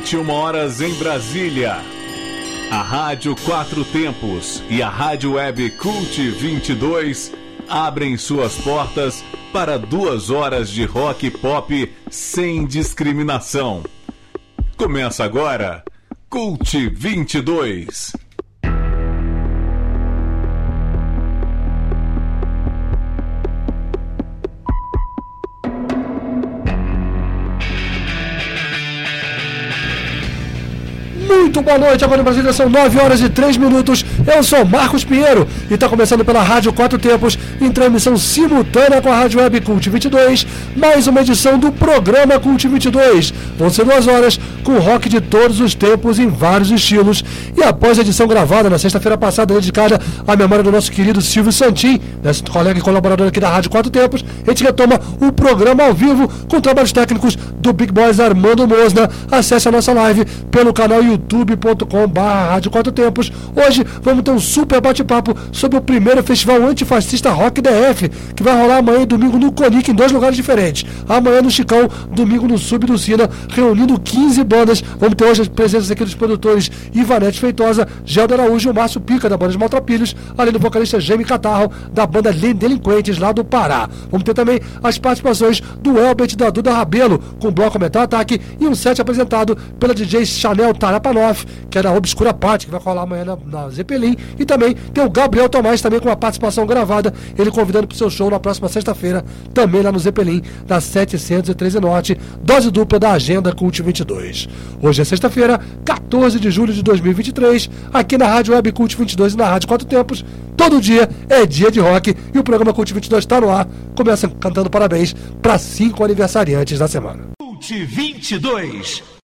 21 horas em Brasília. A Rádio Quatro Tempos e a Rádio Web Cult 22 abrem suas portas para duas horas de rock pop sem discriminação. Começa agora Cult 22. Muito boa noite, agora em Brasília são 9 horas e 3 minutos. Eu sou Marcos Pinheiro e está começando pela Rádio Quatro Tempos, em transmissão simultânea com a Rádio Web Cult 22, mais uma edição do programa Cult 22. Vão ser duas horas com rock de todos os tempos em vários estilos. E após a edição gravada na sexta-feira passada, dedicada à memória do nosso querido Silvio Santin, nosso colega e colaborador aqui da Rádio Quatro Tempos, a gente retoma o programa ao vivo com trabalhos técnicos do Big Boys Armando Mosna. Acesse a nossa live pelo canal YouTube youtube.com.br Rádio Quatro Tempos. Hoje vamos ter um super bate-papo sobre o primeiro festival antifascista Rock DF, que vai rolar amanhã e domingo no Conic, em dois lugares diferentes. Amanhã no Chicão, domingo no Sub do Sina, reunindo 15 bandas. Vamos ter hoje as presenças aqui dos produtores Ivanete Feitosa, Gelda Araújo e o Márcio Pica, da banda Maltrapilhos, além do vocalista Jamie Catarro, da banda Delinquentes, lá do Pará. Vamos ter também as participações do Elbert da Duda Rabelo, com o bloco Metal Ataque e um set apresentado pela DJ Chanel Tarapa Banoff, que era a Obscura Parte, que vai rolar amanhã na, na Zeppelin. E também tem o Gabriel Tomás, também com uma participação gravada, ele convidando para o seu show na próxima sexta-feira, também lá no Zeppelin, das 713 Norte, dose dupla da Agenda Cult 22. Hoje é sexta-feira, 14 de julho de 2023, aqui na Rádio Web Cult 22 e na Rádio Quatro Tempos. Todo dia é dia de rock e o programa Cult 22 está no ar. Começa cantando parabéns para cinco aniversariantes da semana. Cult 22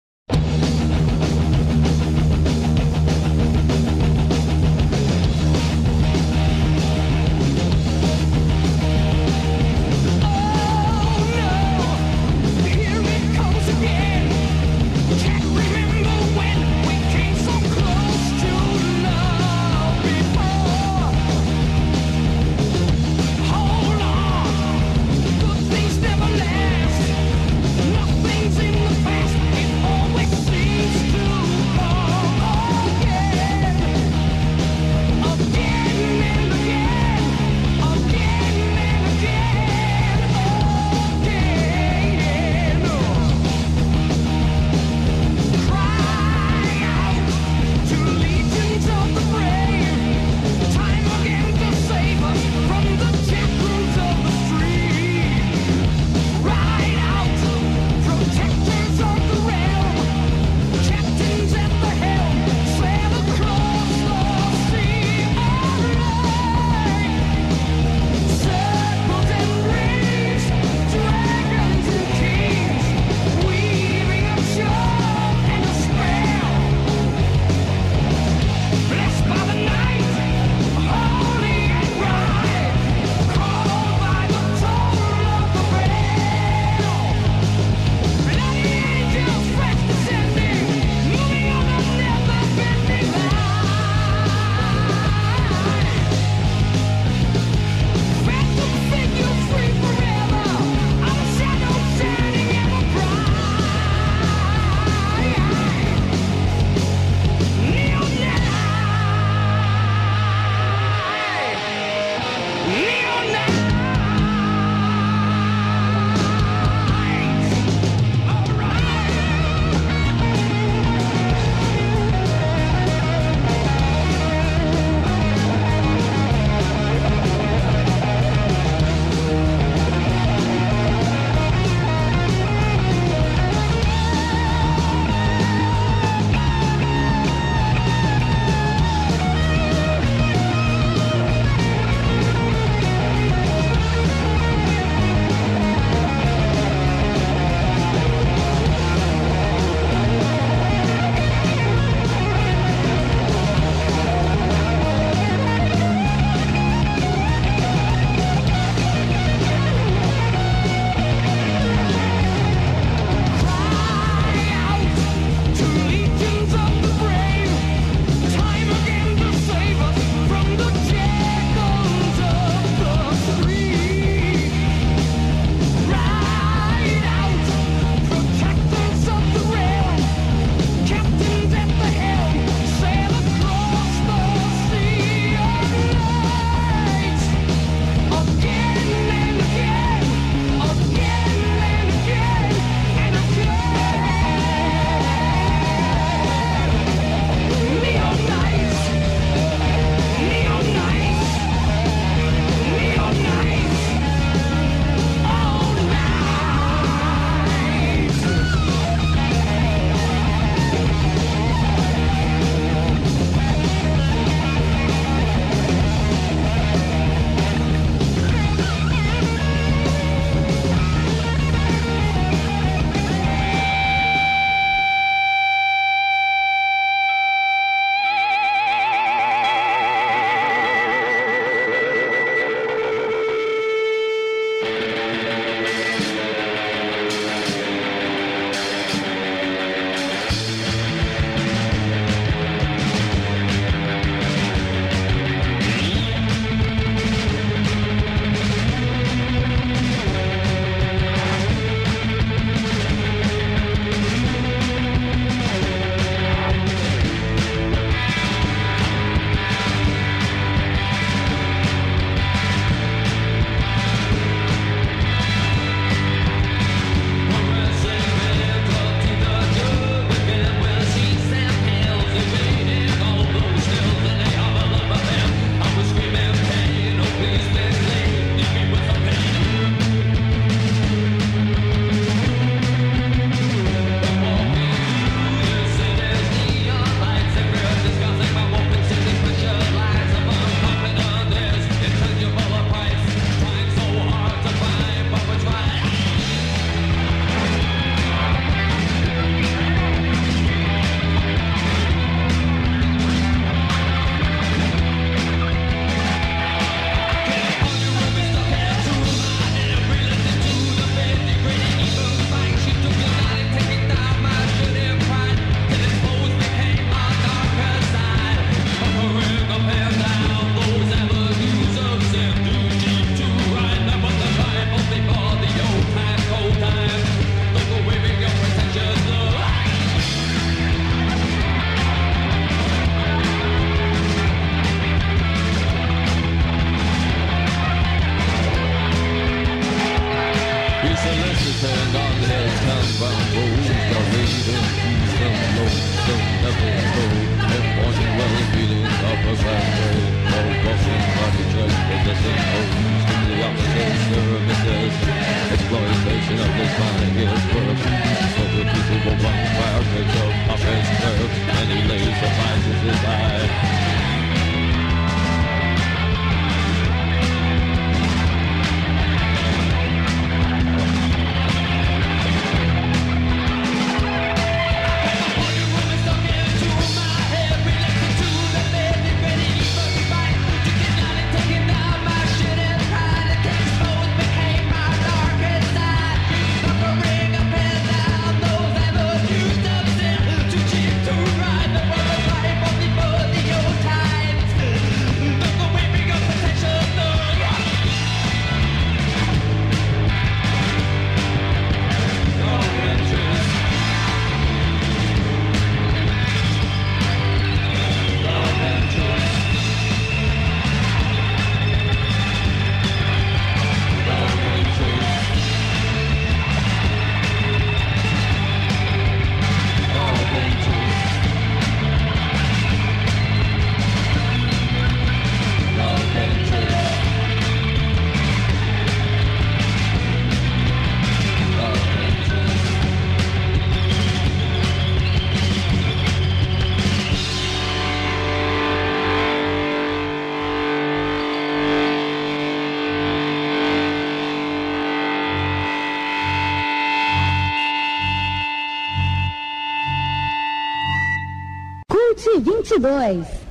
22.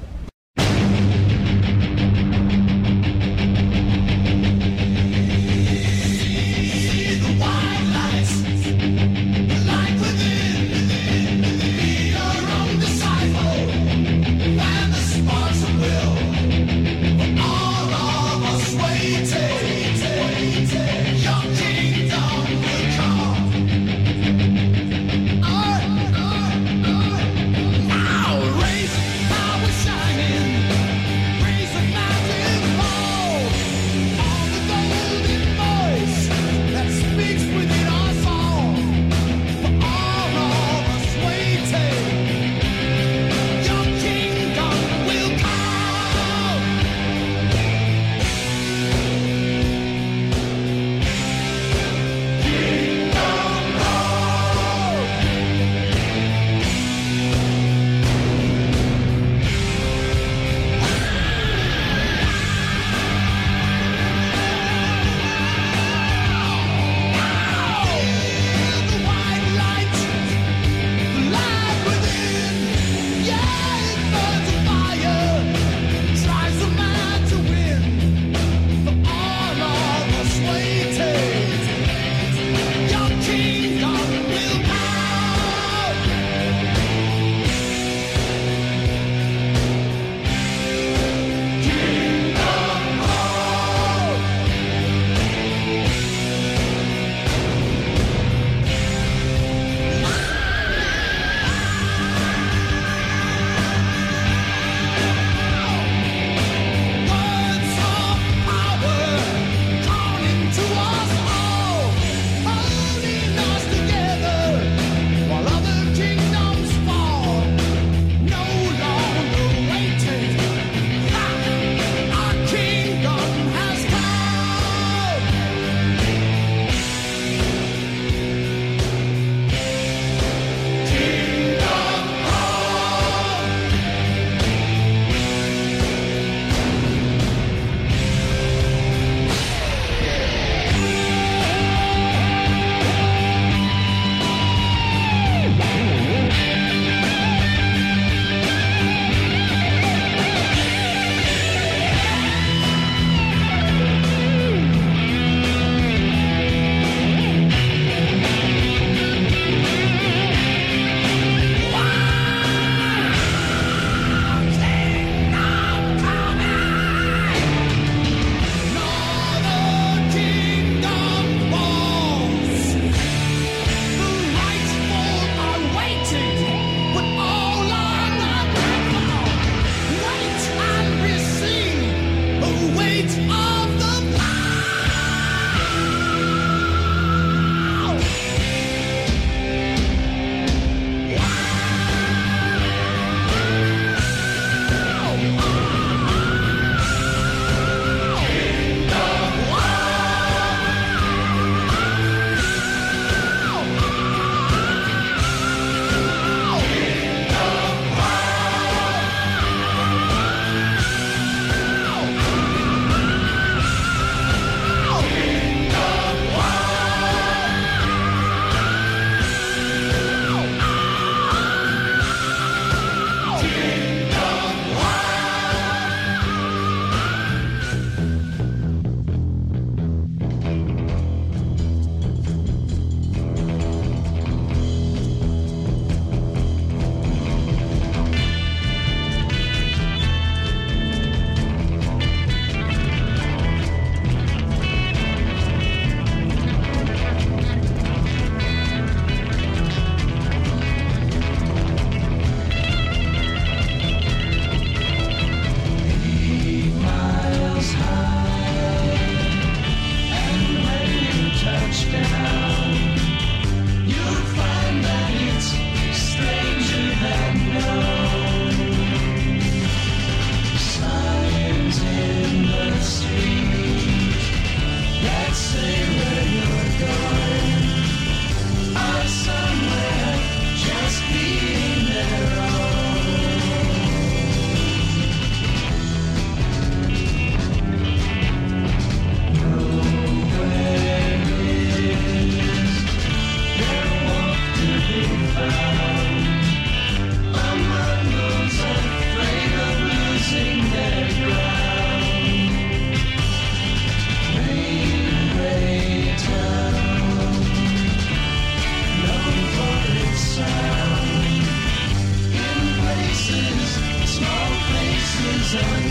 Jason.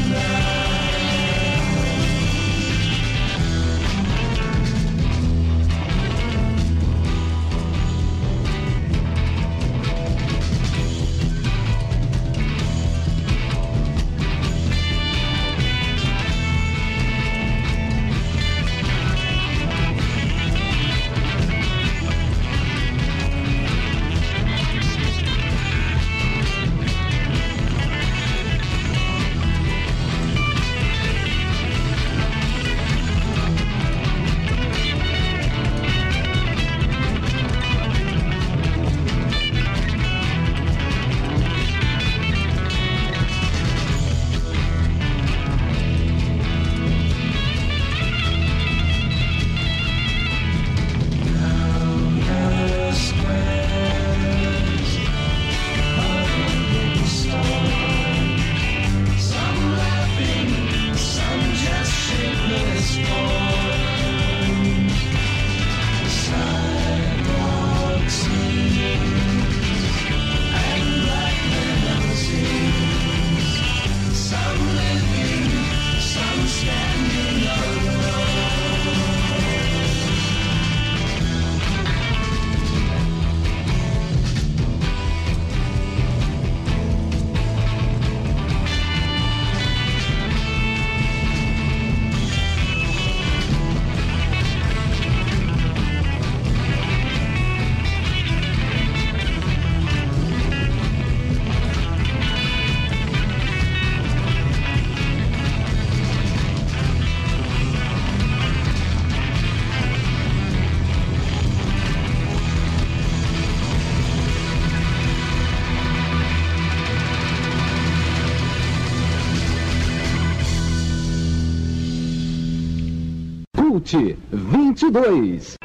Cult 22.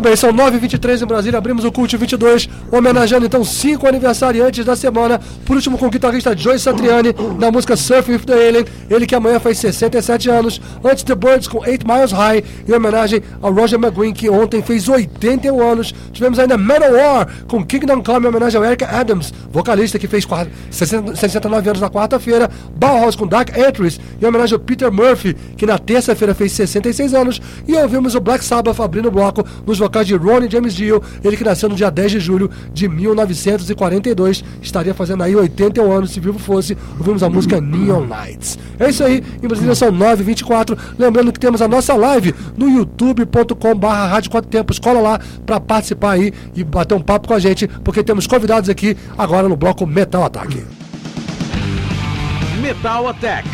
Muito bem, são 9h23 em Brasília, abrimos o Cult 22, homenageando então cinco aniversariantes da semana, por último com o guitarrista Joey Satriani, na música Surf with the Alien, ele que amanhã faz 67 anos, antes The Birds com 8 Miles High, em homenagem ao Roger McGuinn, que ontem fez 81 anos, tivemos ainda Manowar com Kingdom Come, em homenagem ao Eric Adams, vocalista que fez 69 anos na quarta-feira, Bauhaus com Dark Entries, em homenagem ao Peter Murphy, que na terça-feira fez 66 anos, e ouvimos o Black Sabbath abrindo o bloco nos vocais de Ronnie James Dio, ele que nasceu no dia 10 de julho de 1942, estaria fazendo aí 81 anos se vivo fosse. Ouvimos a música Neon Nights. É isso aí, em Brasília são 9h24. Lembrando que temos a nossa live no youtube.com/barra Rádio Quatro Tempos. Cola lá para participar aí e bater um papo com a gente, porque temos convidados aqui agora no bloco Metal Ataque. Metal Attack.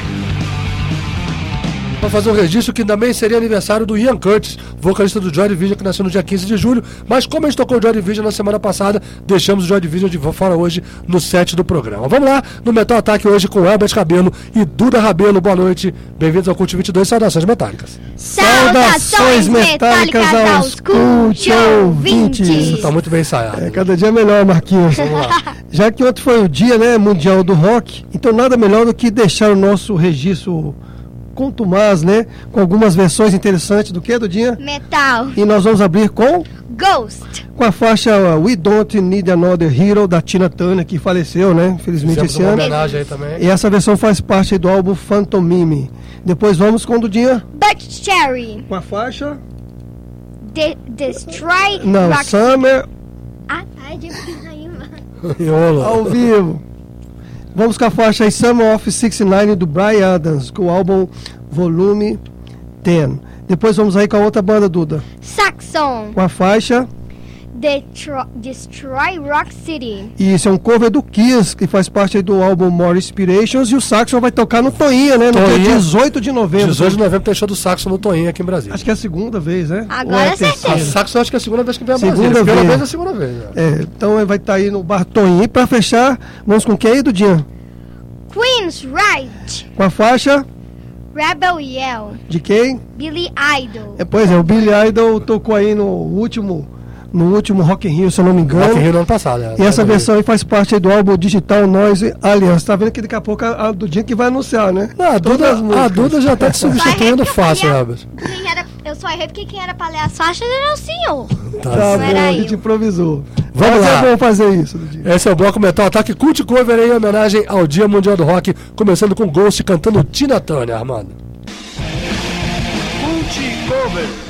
Para fazer um registro que também seria aniversário do Ian Curtis, vocalista do Joy Division, que nasceu no dia 15 de julho. Mas como a gente tocou o Joy Division na semana passada, deixamos o Joy Division de fora hoje no set do programa. Vamos lá no Metal Ataque hoje com Elbert Cabelo e Duda Rabelo. Boa noite. Bem-vindos ao Cult 22. Saudações metálicas. Saudações metálicas aos cult ouvintes. Tá muito bem ensaiado. É, cada dia melhor, Marquinhos. Já que ontem foi o dia né, mundial do rock, então nada melhor do que deixar o nosso registro contumaz, né? Com algumas versões interessantes do que, Dudinha? Metal. E nós vamos abrir com, Ghost. com a faixa uh, We Don't Need Another Hero, da Tina Turner, que faleceu, né? Infelizmente Fizemos esse uma ano. homenagem aí também. E essa versão faz parte do álbum Phantom Mime. Depois vamos com, Dudinha, Dutch Cherry. com a faixa... De Destroy Não, Rock- Summer Ah, ai, de ao vivo. Vamos com a faixa aí, Summer of 69 do Brian Adams, com o álbum Volume 10. Depois vamos aí com a outra banda, Duda. Saxon. Com a faixa, Detro Destroy Rock City. e isso é um cover do Kiss, que faz parte aí do álbum More Inspirations, e o Saxon vai tocar no Toinha, né? No Toinha. dia 18 de novembro. 18 de novembro tem show do Saxo no Toinho aqui em Brasília. Acho que é a segunda vez, né? Agora é a é certeza. A terceira? Saxo eu acho que é a segunda vez que vem a Segunda Brasília. Vez. vez é a segunda vez. né? É, então ele vai estar aí no Bar Toinha. E pra fechar, vamos com quem aí, Dudinha? Queen's Right. Com a faixa Rebel Yell. de quem? Billy Idol. É, pois é, o Billy Idol tocou aí no último, no último Rock in Rio, se eu não me engano. Rock in Rio no ano passado. né? E essa versão aí faz parte aí do álbum Digital Noise Alliance. Tá vendo que daqui a pouco a, a Dudinha que vai anunciar, né? Não, a, Todas Duda, a. Duda já tá te substituindo fácil, Robert. Quem era, eu só errei porque quem era pra ler as faixas era o senhor. Tá Não bom, a gente improvisou. Vamos Mas lá. é bom fazer isso, Dudinha. Esse é o Bloco Metal Ataque Cult Cover em homenagem ao Dia Mundial do Rock, começando com Ghost cantando Tina Turner, Armando. Cult Cover.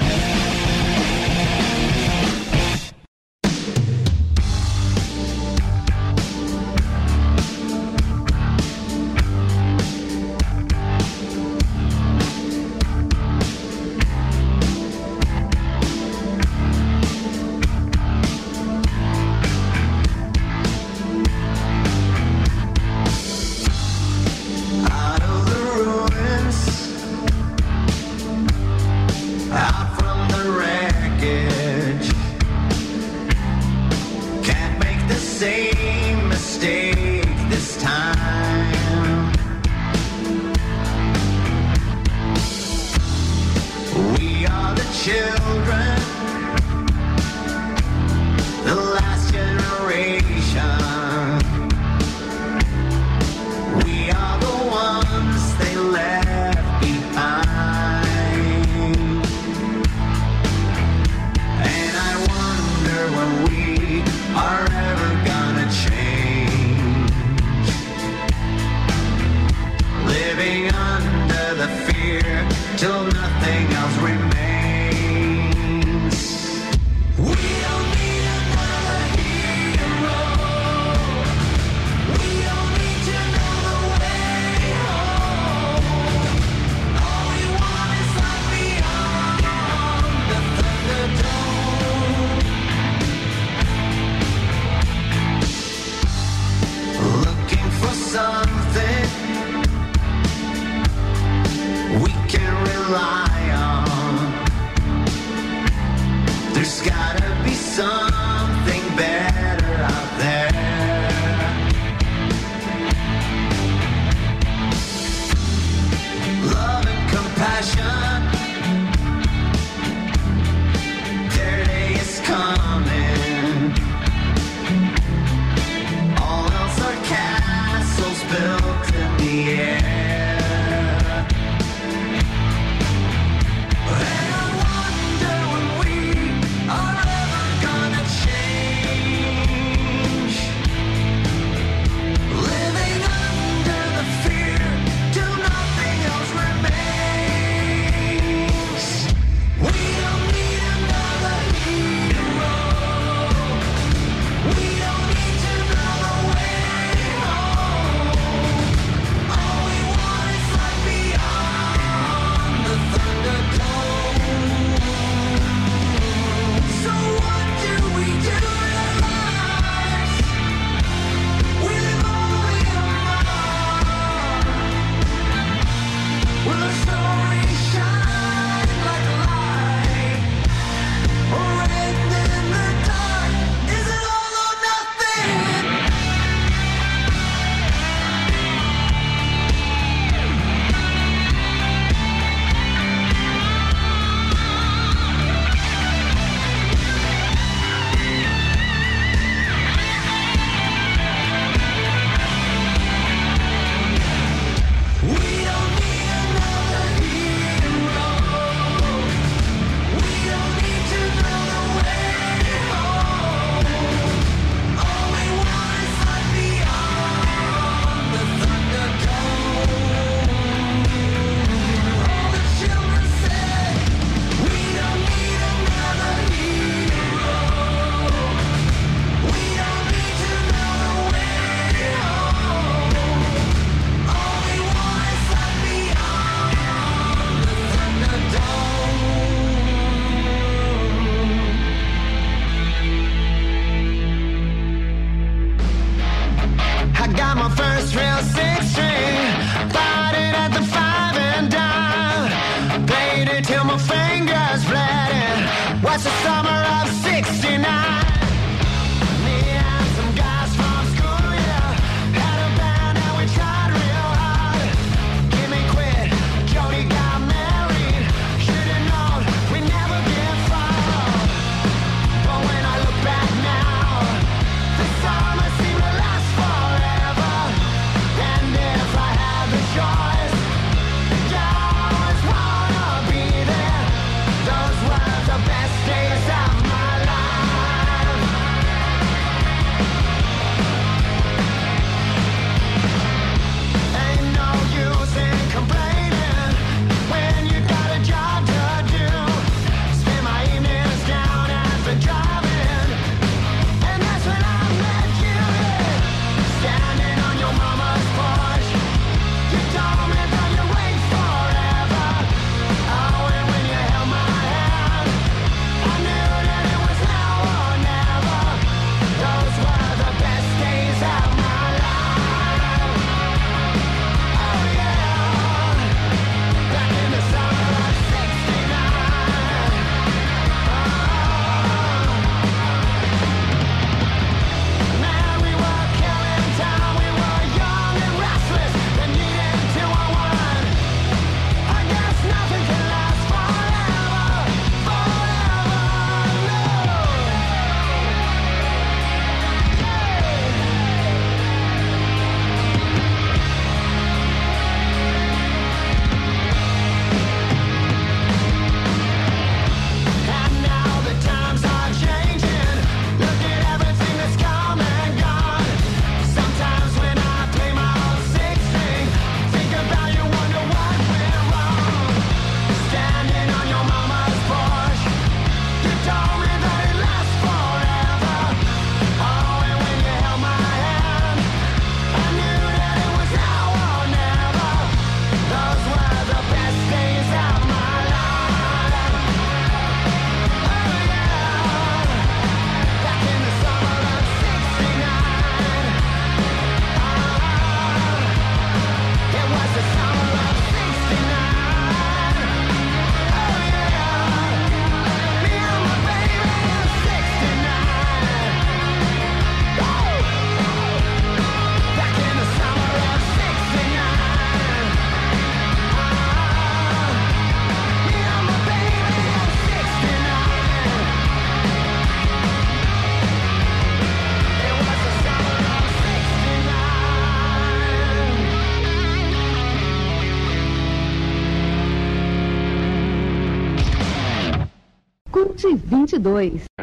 22.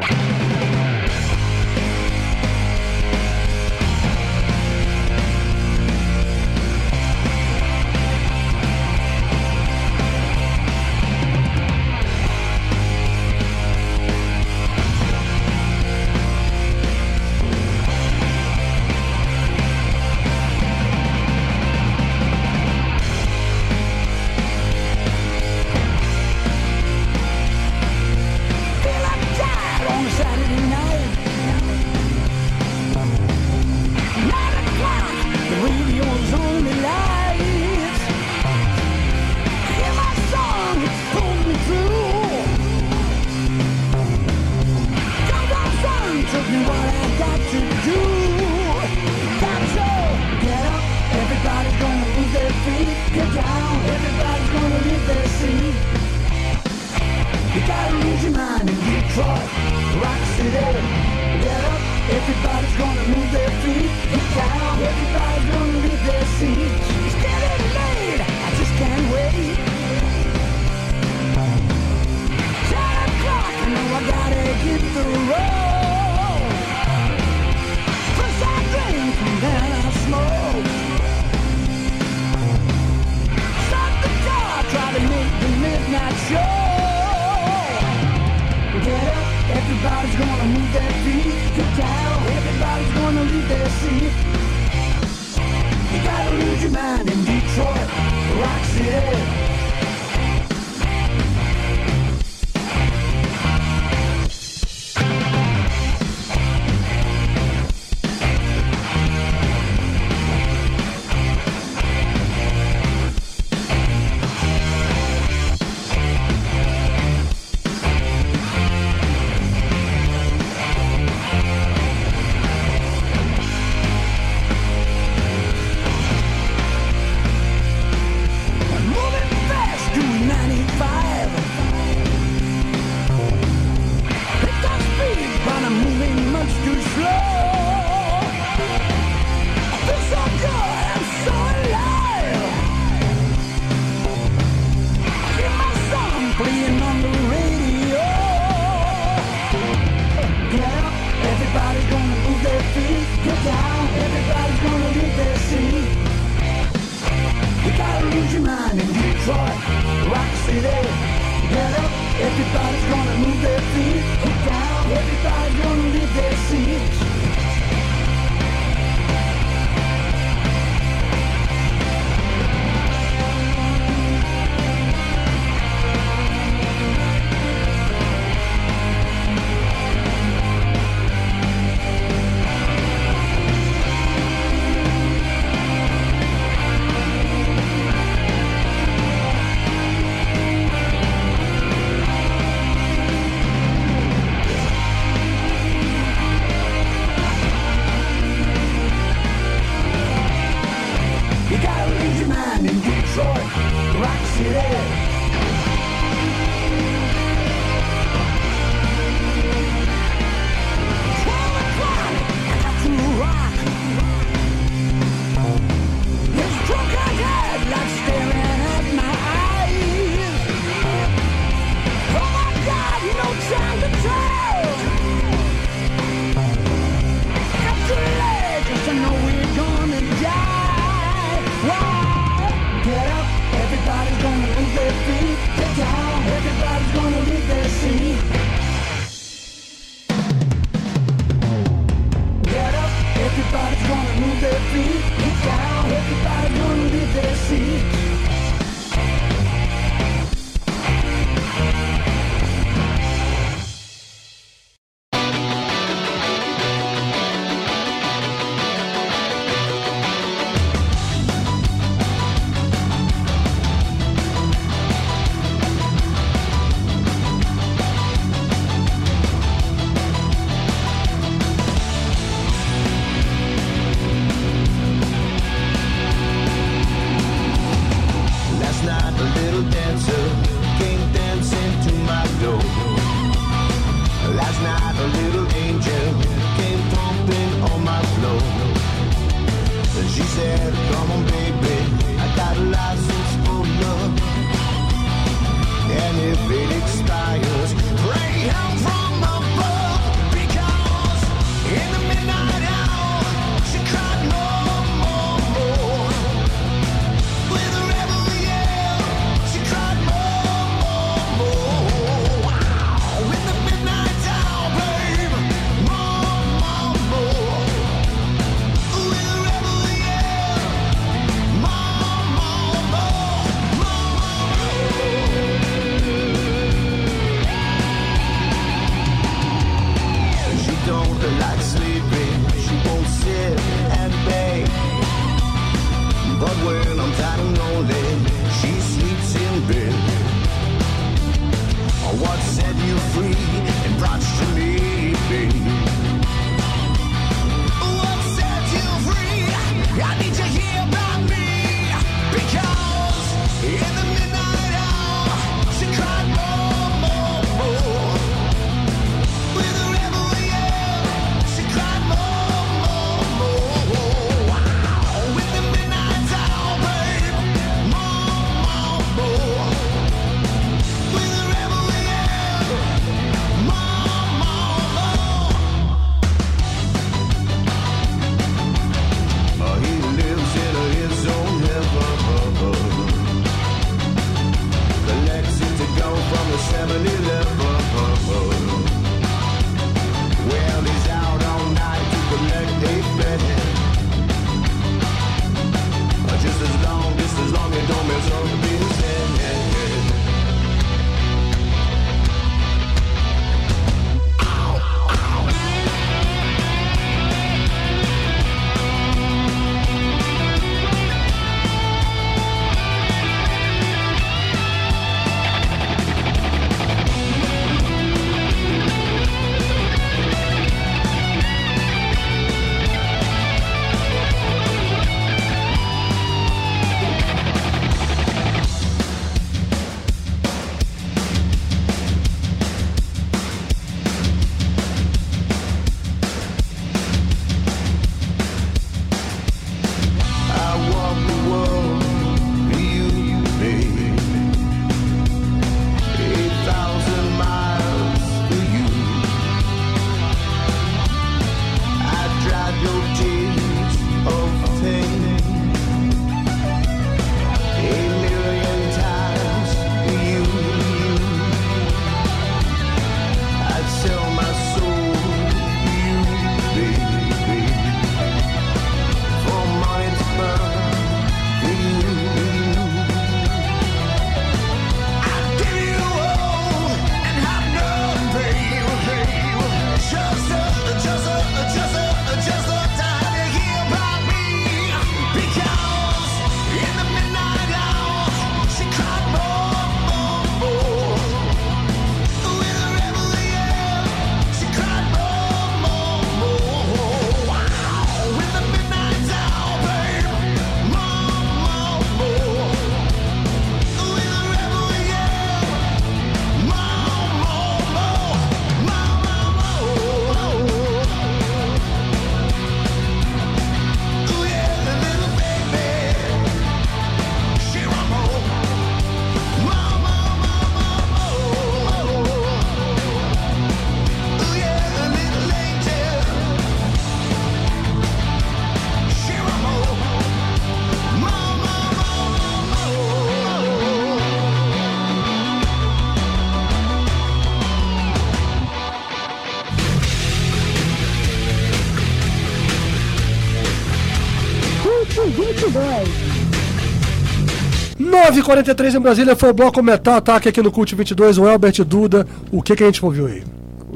9h43 em Brasília foi o bloco Metal Ataque aqui no Cult 22, o Elbert Duda. O que, que a gente ouviu aí?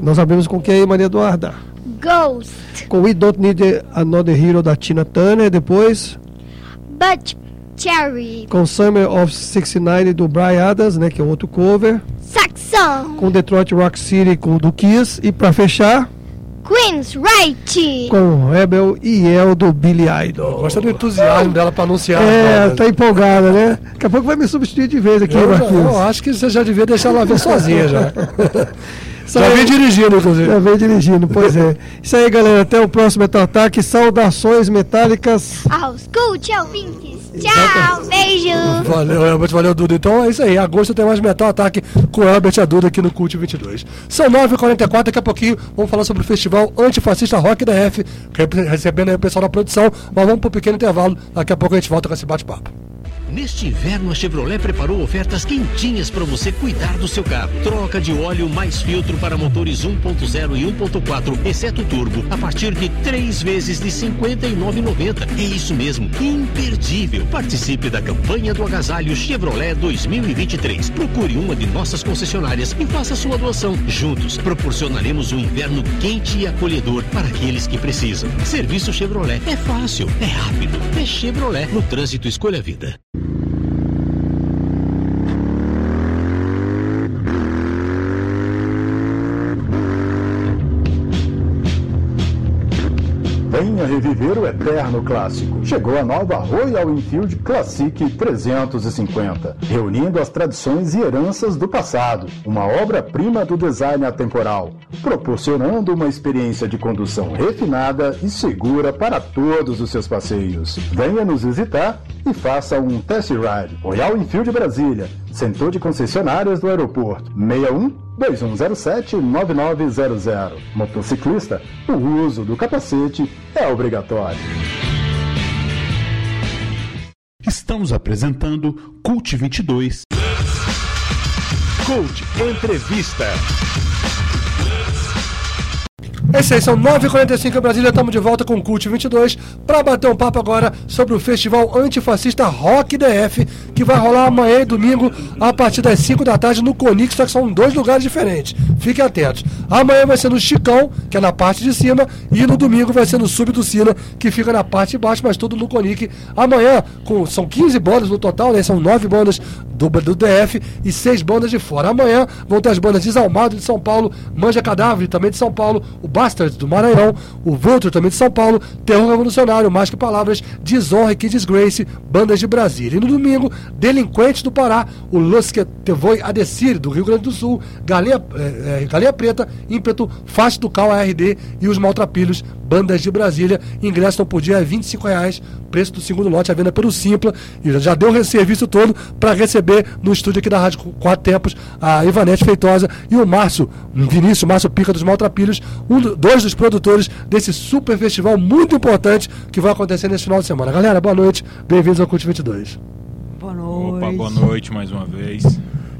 Nós abrimos com quem, Maria Eduarda? Ghost. Com We Don't Need Another Hero da Tina Turner. Depois, Butch Cherry. com Summer of 69 do Brian Adams, né? Que é outro cover. Saxon. Com Detroit Rock City com o do Kiss. E pra fechar, Queen's Right. com Rebel e El do Billy Idol. Gosta do entusiasmo dela pra anunciar. É, né? tá empolgada, né? Daqui a pouco vai me substituir de vez aqui, eu, já- Marquinhos. eu acho que você já devia deixar ela ver sozinha já. Isso já aí- vem dirigindo, inclusive. Já vem dirigindo, pois é. Isso aí, galera. Até o próximo Metal Ataque. Saudações metálicas. Aos Cult ouvintes. Tchau. Beijo. Valeu, Elbert, valeu, Duda. Então é isso aí. Agosto tem mais Metal Ataque com o Elbert e a Duda aqui no Cult 22. São 9h44, daqui a pouquinho vamos falar sobre o Festival Antifascista Rock da F, recebendo aí o pessoal da produção. Mas vamos pro pequeno intervalo. Daqui a pouco a gente volta com esse bate-papo. Neste inverno, a Chevrolet preparou ofertas quentinhas para você cuidar do seu carro. Troca de óleo mais filtro para motores 1.0 e 1.4, exceto turbo, a partir de três vezes de R$ 59,90. É isso mesmo, imperdível. Participe da campanha do agasalho Chevrolet 2023. Procure uma de nossas concessionárias e faça sua doação. Juntos, proporcionaremos um inverno quente e acolhedor para aqueles que precisam. Serviço Chevrolet é fácil, é rápido, é Chevrolet. No trânsito, escolha a vida. way Venha reviver o eterno clássico. Chegou a nova Royal Enfield Classic 350, reunindo as tradições e heranças do passado, uma obra-prima do design atemporal, proporcionando uma experiência de condução refinada e segura para todos os seus passeios. Venha nos visitar e faça um test ride. Royal Enfield Brasília, Centro de concessionárias do aeroporto. 61 2107 9900. Motociclista, o uso do capacete é obrigatório. Estamos apresentando Cult 22. Cult Entrevista. Esse aí são 9h45 em Brasília, estamos de volta com o Cult 22 para bater um papo agora sobre o festival antifascista Rock DF, que vai rolar amanhã e domingo a partir das 5 da tarde no Conix, só que são dois lugares diferentes. Fiquem atentos. Amanhã vai ser no Chicão, que é na parte de cima, e no domingo vai ser no Sub do Sina, que fica na parte de baixo, mas tudo no Conic. Amanhã, com, são 15 bandas no total, né? São 9 bandas do, do DF e 6 bandas de fora. Amanhã vão ter as bandas Desalmado de São Paulo, Manja Cadáver também de São Paulo, o Bastards do Maranhão, o Vulture também de São Paulo, Terror Revolucionário, Mais Que Palavras, Desonra e Que Disgrace, bandas de Brasília. E no domingo, Delinquentes do Pará, o Los Que Te Voi Adecir do Rio Grande do Sul, Galinha, eh, eh, Galinha Preta, Ímpeto, Face do Cal ARD e os Maltrapilhos, bandas de Brasília. Ingresso não por dia é 25 reais, preço do segundo lote, a venda pelo Simpla. E já deu o serviço todo para receber no estúdio aqui da Rádio Quatro Tempos a Ivanete Feitosa e o Márcio Vinícius, Márcio Pica dos Maltrapilhos, um, do- dois dos produtores desse super festival muito importante que vai acontecer nesse final de semana. Galera, boa noite, bem-vindos ao Cult 22. Boa Opa, boa noite mais uma vez.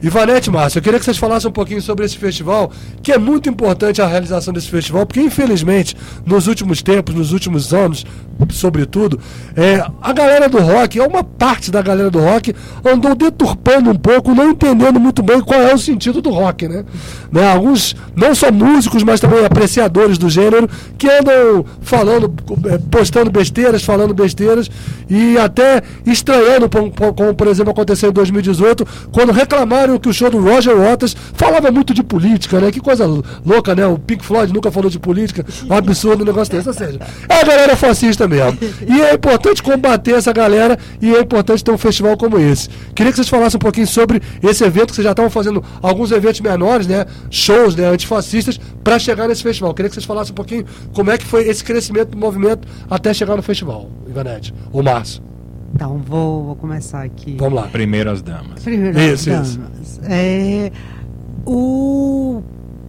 Ivanete, Márcio, eu queria que vocês falassem um pouquinho sobre esse festival, que é muito importante a realização desse festival, porque infelizmente, nos últimos tempos, nos últimos anos, sobretudo, é, a galera do rock, é uma parte da galera do rock, andou deturpando um pouco, não entendendo muito bem qual é o sentido do rock, né? né? Alguns, não só músicos, mas também apreciadores do gênero, que andam falando, é, postando besteiras, falando besteiras, e até estranhando, como, como, por exemplo aconteceu em 2018, quando reclamaram que o show do Roger Waters falava muito de política, né? Que coisa louca, né? O Pink Floyd nunca falou de política, um absurdo um negócio desse. Ou seja, é a galera fascista mesmo. E é importante combater essa galera e é importante ter um festival como esse. Queria que vocês falassem um pouquinho sobre esse evento, que vocês já estavam fazendo alguns eventos menores, né? Shows, né? Antifascistas, para chegar nesse festival. Queria que vocês falassem um pouquinho como é que foi esse crescimento do movimento até chegar no festival, Ivanete. O Márcio. Então, vou, vou começar aqui. Vamos lá. Primeiras damas. Primeiras Isso, isso. damas. É, o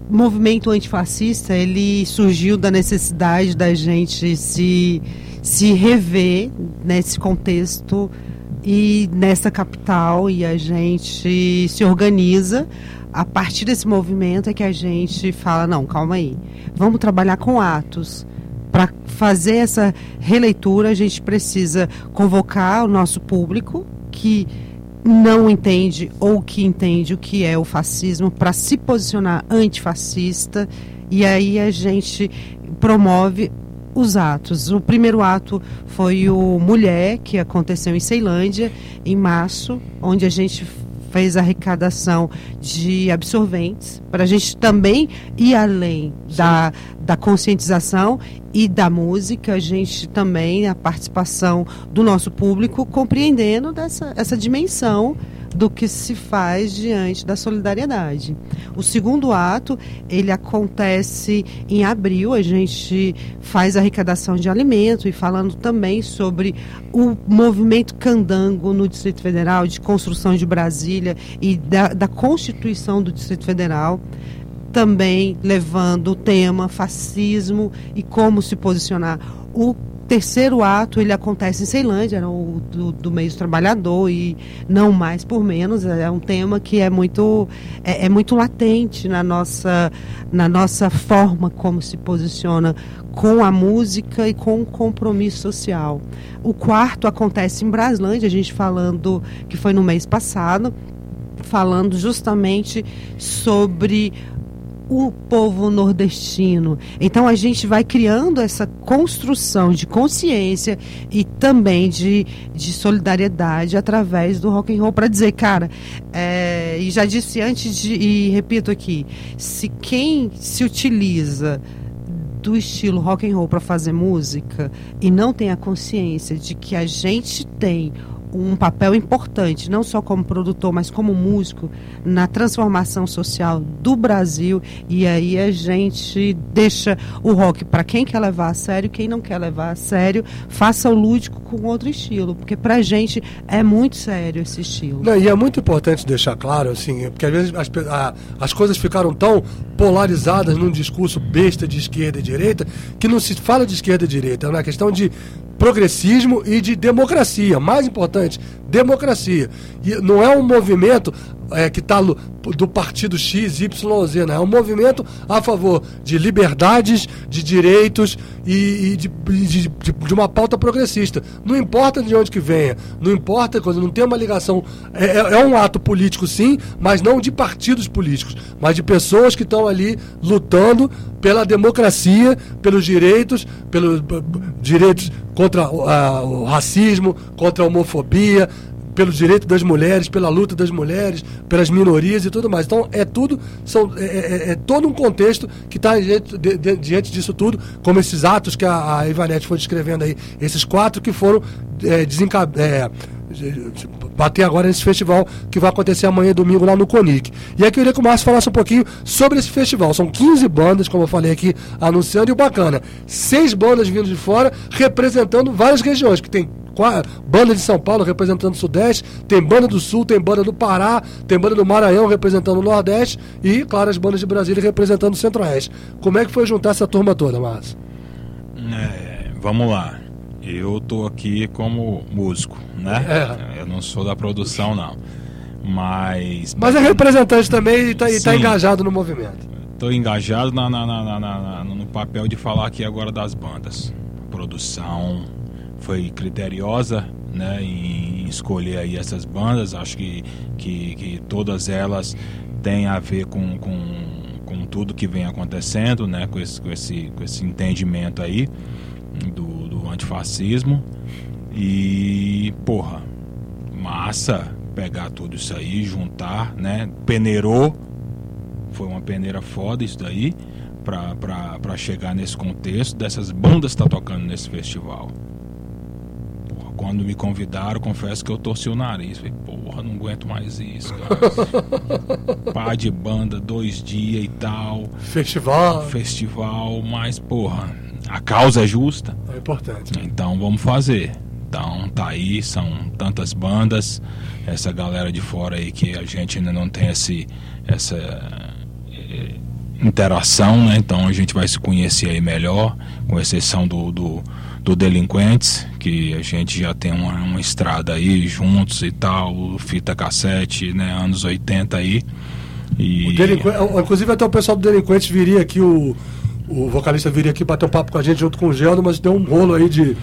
movimento antifascista, ele surgiu da necessidade da gente se, se rever nesse contexto e nessa capital e a gente se organiza a partir desse movimento é que a gente fala não calma aí vamos trabalhar com atos para fazer essa releitura a gente precisa convocar o nosso público que não entende ou que entende o que é o fascismo para se posicionar antifascista e aí a gente promove os atos. O primeiro ato foi o Mulher, que aconteceu em Ceilândia, em março, onde a gente fez a arrecadação de absorventes, para a gente também ir além da, da conscientização e da música, a gente também, a participação do nosso público, compreendendo dessa, essa dimensão do que se faz diante da solidariedade. O segundo ato, ele acontece em abril, a gente faz arrecadação de alimento e falando também sobre o movimento candango no Distrito Federal, de construção de Brasília e da, da constituição do Distrito Federal também levando o tema fascismo e como se posicionar. O terceiro ato ele acontece em Ceilândia, era o do, do meio do trabalhador e não mais por menos é um tema que é muito é, é muito latente na nossa na nossa forma como se posiciona com a música e com o compromisso social. O quarto acontece em Braslândia, a gente falando que foi no mês passado, falando justamente sobre o povo nordestino. Então a gente vai criando essa construção de consciência e também de, de solidariedade através do rock and roll para dizer, cara, é, e já disse antes de, e repito aqui, se quem se utiliza do estilo rock and roll para fazer música e não tem a consciência de que a gente tem um papel importante, não só como produtor, mas como músico, na transformação social do Brasil. E aí a gente deixa o rock para quem quer levar a sério, quem não quer levar a sério, faça o lúdico com outro estilo, porque pra gente é muito sério esse estilo. Não, e é muito importante deixar claro, assim, porque às vezes as, a- as coisas ficaram tão polarizadas num discurso besta de esquerda e direita que não se fala de esquerda e direita, é uma questão de progressismo e de democracia. Mais importante, democracia. E não é um movimento é, que está do partido X, Y, Z, é um movimento a favor de liberdades, de direitos e, e de, de, de- uma pauta progressista. Não importa de onde que venha, não importa coisa, não tem uma ligação. É, é- é um ato político, sim, mas não de partidos políticos, mas de pessoas que estão ali lutando pela democracia, pelos direitos, pelos direitos contra ah, o racismo, contra a homofobia, pelos direitos das mulheres, pela luta das mulheres, pelas minorias e tudo mais. Então é tudo, são, é, é- é todo um contexto que está diante, diante disso tudo, como esses atos que a, a Ivanete foi descrevendo aí, esses quatro que foram é, desenca- é, bater agora nesse festival que vai acontecer amanhã domingo lá no Conic. E aí eu queria que o Márcio falasse um pouquinho sobre esse festival. São 15 bandas, como eu falei aqui, anunciando, e o bacana, seis bandas vindo de fora, representando várias regiões, que tem banda de São Paulo representando o Sudeste, tem banda do Sul, tem banda do Pará, tem banda do Maranhão representando o Nordeste e, claro, as bandas de Brasília representando o Centro-Oeste. Como é que foi juntar essa turma toda, Márcio? É, vamos lá. Eu tô aqui como músico, né? É. Eu não sou da produção, não. Mas. Mas é representante também e está Sim. engajado no movimento. Tô engajado na- na- na- na- no papel de falar aqui agora das bandas. A produção foi criteriosa né, em escolher aí essas bandas. Acho que, que, que todas elas têm a ver com, com, com tudo que vem acontecendo, né, com, esse, com, esse, com esse entendimento aí do, do antifascismo. E, porra, massa pegar tudo isso aí, juntar, né? Peneirou foi uma peneira foda isso daí pra, pra, pra chegar nesse contexto dessas bandas que tá tocando nesse festival. Porra, quando me convidaram, confesso que eu torci o nariz. Falei, porra, não aguento mais isso, cara. Pá de banda, dois dias e tal. Festival. Festival, mas, porra, a causa é justa. É importante. Então vamos fazer. Então tá aí, são tantas bandas, essa galera de fora aí que a gente ainda não tem esse, essa eh, interação, né? Então a gente vai se conhecer aí melhor, com exceção do, do, do Delinquentes, que a gente já tem uma, uma estrada aí juntos e tal, fita cassete, né? Anos 80 aí. E... Delinqu- Inclusive até o pessoal do Delinquentes viria aqui, o, o vocalista viria aqui bater um papo com a gente junto com o Geldo, mas deu um rolo aí de.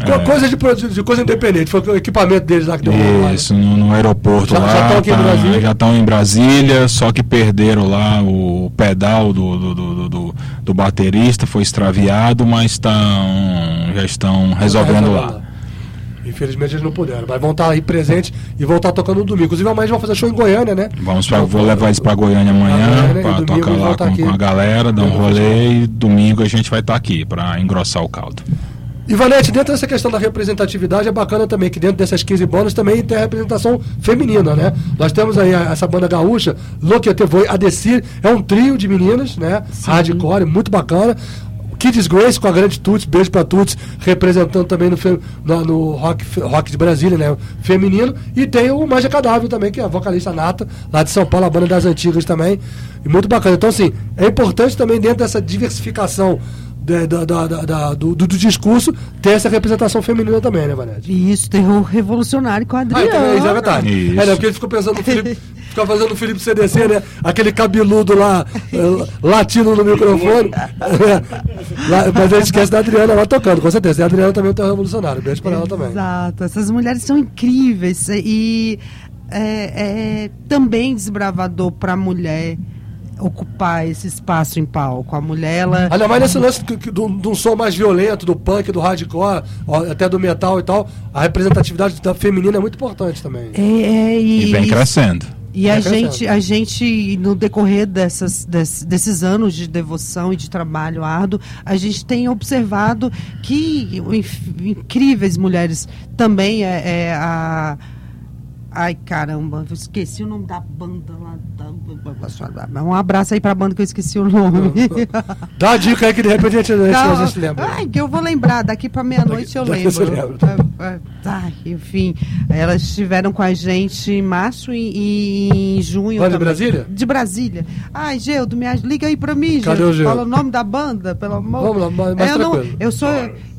É. Coisa de, de coisa independente, foi o equipamento deles lá que deu um lá. Isso, no, no aeroporto Já- lá. já estão aqui em tá- Brasília? já estão em Brasília, só que perderam lá o pedal do, do, do, do- do- baterista, foi extraviado, mas estão, já estão resolvendo lá. Infelizmente eles não puderam, mas vão estar aí presentes e vão estar tocando no domingo. Inclusive amanhã eles vão fazer show em Goiânia, né? Vamos pra, vou levar eles pra Goiânia amanhã, pra domingo tocar lá tá com, com a galera, dar um rolê e domingo a gente vai estar aqui pra engrossar o caldo. E Valete, dentro dessa questão da representatividade, é bacana também que dentro dessas 15 bandas também tem a representação feminina, né? Nós temos aí a- essa banda gaúcha, Loki Voi, a Desir, é um trio de meninas, né? Hardcore, muito bacana. Kids Grace com a grande Tuts, beijo pra Tuts, representando também no, na- no rock, rock de Brasília, né? Feminino. E tem o Manja Cadáver também, que é a vocalista nata, lá de São Paulo, a banda das antigas também. E muito bacana. Então, assim, é importante também dentro dessa diversificação da- da- da- do, do- do discurso ter essa representação feminina também, né, Vanessa? E isso tem o revolucionário com a Ah, Adriana. então, isso é verdade. Isso. É, né, porque ele ficou pensando no Felipe, fica fazendo o Felipe CDC, né? Aquele cabeludo lá, eh, latindo no microfone. Mas ele esquece da Adriana lá tocando, com certeza. E a Adriana também é um revolucionário. Beijo pra ela também. Exato, essas mulheres são incríveis e é, é também desbravador para a mulher ocupar esse espaço em palco. A mulher, ela. Ainda mais nesse lance que- de um som mais violento, do punk, do hardcore, ó, até do metal e tal, a representatividade da feminina é muito importante também. É, é, E vem crescendo. E a Vai gente, a gente, no decorrer dessas, des- desses anos de devoção e de trabalho árduo, a gente tem observado que inf- incríveis mulheres também é, é a. Ai, caramba, eu esqueci o nome da banda lá. da- Um abraço aí pra banda que eu esqueci o nome. Dá a dica aí que de repente a gente, Não, a gente lembra. Ai, que eu vou lembrar, daqui pra meia-noite eu daqui lembro. lembra. É, é, Ai, enfim, elas estiveram com a gente em março e, e em junho. Lá de. Brasília? De Brasília. Ai, Geudo, me liga aí pra mim, Cadê Geudo. Fala o nome da banda, pelo amor. Vamos lá, mais- mais eu não, eu sou,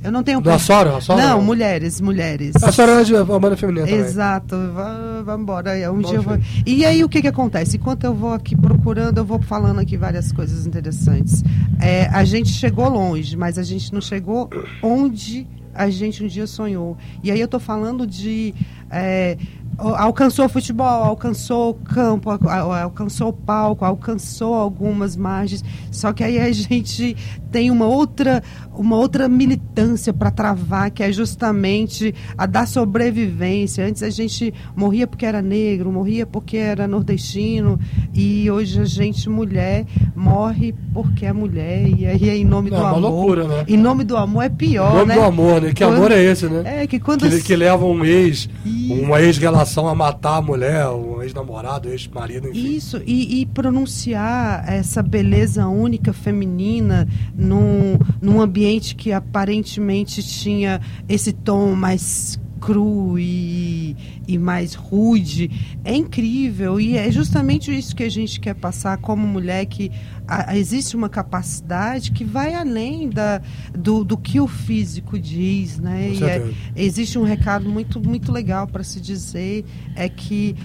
eu não tenho. Da Sora? A Sora Não, mulheres, mulheres. A senhora é de Amanda Feminina também. Exato, Va- vamos embora. aí, Um dia vou... E aí o que que acontece? Enquanto eu vou aqui procurando, eu vou falando aqui várias coisas interessantes. É, a gente chegou longe, mas a gente não chegou onde a gente um dia sonhou. E aí eu tô falando de é, alcançou o futebol, alcançou o campo, a- a- alcançou o palco, alcançou algumas margens. Só que aí a gente tem uma outra, uma outra militância para travar, que é justamente a da sobrevivência. Antes a gente morria porque era negro, morria porque era nordestino, e hoje a gente, mulher, morre porque é mulher. E aí é em nome Não, do é uma amor. loucura, né? Em nome do amor é pior, O nome né? do amor, né? Que Quando- amor é esse, né? É, que quando Que, que leva um ex, uma ex-relação a matar a mulher, um ex-namorado, ex-marido, enfim. Isso, e, e pronunciar essa beleza única feminina num, num ambiente que aparentemente tinha esse tom mais cru e, e mais rude. É incrível. E é justamente isso que a gente quer passar como mulher que a- existe uma capacidade que vai além da, do, do que o físico diz né? É, existe um recado muito muito legal para se dizer é que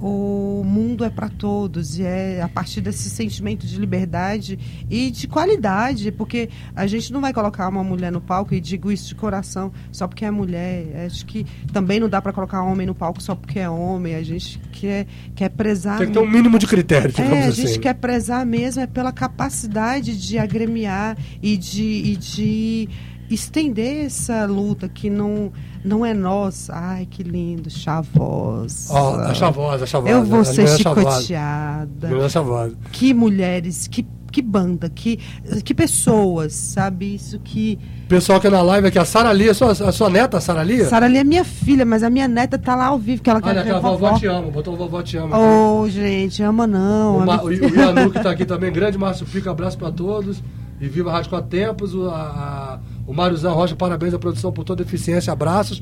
o mundo é para todos e é a partir desse sentimento de liberdade e de qualidade, porque a gente não vai colocar uma mulher no palco e digo isso de coração só porque é mulher. Acho que também não dá para colocar homem no palco só porque é homem. A gente quer quer prezar. Tem que ter um mínimo de critério, É, a assim. gente quer prezar mesmo é pela capacidade de agremiar e de, e de estender essa luta que não, não é nossa. Ai, que lindo, chavosa. Ó, a chavosa, a chavosa. Eu vou ser chavosa. chicoteada. Chavosa. Que mulheres, que, que banda, que, que pessoas, sabe? Isso que. Pessoal que é na live aqui, a Sara Lia, a sua, a sua neta, a Sara Lia? Sara Lee é minha filha, mas a minha neta tá lá ao vivo, que ela quer Olha, ver que a vovó te ama, botou o vovó te ama. aqui. Oh, gente, ama não. O, Ma, A o, tá aqui também, grande Márcio Pica, abraço pra todos. E viva a Rádio Quatro Tempos. A, a, o Mariozão Rocha, parabéns à produção por toda a eficiência, abraços.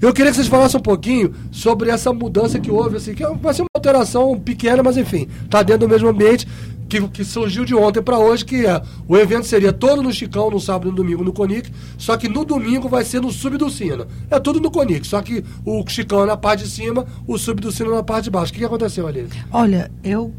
Eu queria que vocês falassem um pouquinho sobre essa mudança que houve, assim, que vai ser uma alteração pequena, mas enfim, tá dentro do mesmo ambiente que, que surgiu de ontem para hoje, que é o evento seria todo no Chicão, no sábado e no domingo no Conic, só que no domingo vai ser no Subducina. É tudo no Conic, só que o Chicão é na parte de cima, o Subducina na parte de baixo. O que, que aconteceu ali? Olha, eu.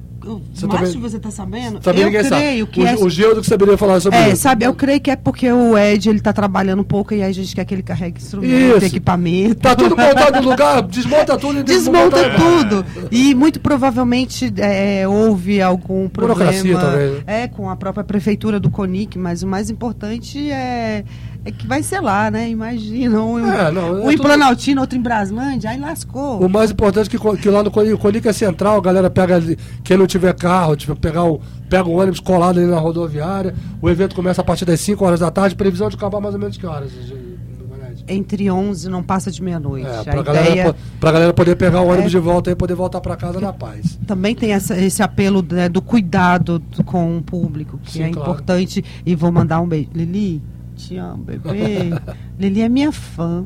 Você Márcio, também- você tá sabendo? Também eu creio que o, é. o que saberia falar sobre É, isso. sabe, eu creio que é porque o Ed ele tá trabalhando um pouco e aí a gente quer que ele carregue instrumento, Isso. equipamento. Tá tudo montado no lugar, desmonta tudo e Desmonta desmonta- tudo. E muito provavelmente é, houve algum problema Burocracia, talvez, é, com a própria prefeitura do CONIC, mas o mais importante é, é que vai ser lá, né? Imagina. Um, É, não, é um em tudo- Planaltina, outro em Braslândia, aí lascou. O mais importante é que, que lá no Conic, o Conic é central, a galera pega ali, quem não tiver carro, tiver, pegar o, pega o ônibus colado ali na rodoviária. O evento começa a partir das 5 horas da tarde, previsão de acabar mais ou menos que horas? Entre 11 não passa de meia-noite. É, a pra, galera, ideia galera poder pegar o ônibus É. de volta e poder voltar pra casa na paz. também tem essa- esse apelo né, do cuidado do- com o público, que Sim, é claro. importante. E vou mandar um beijo. Lili, te amo, bebê. Lili é minha fã,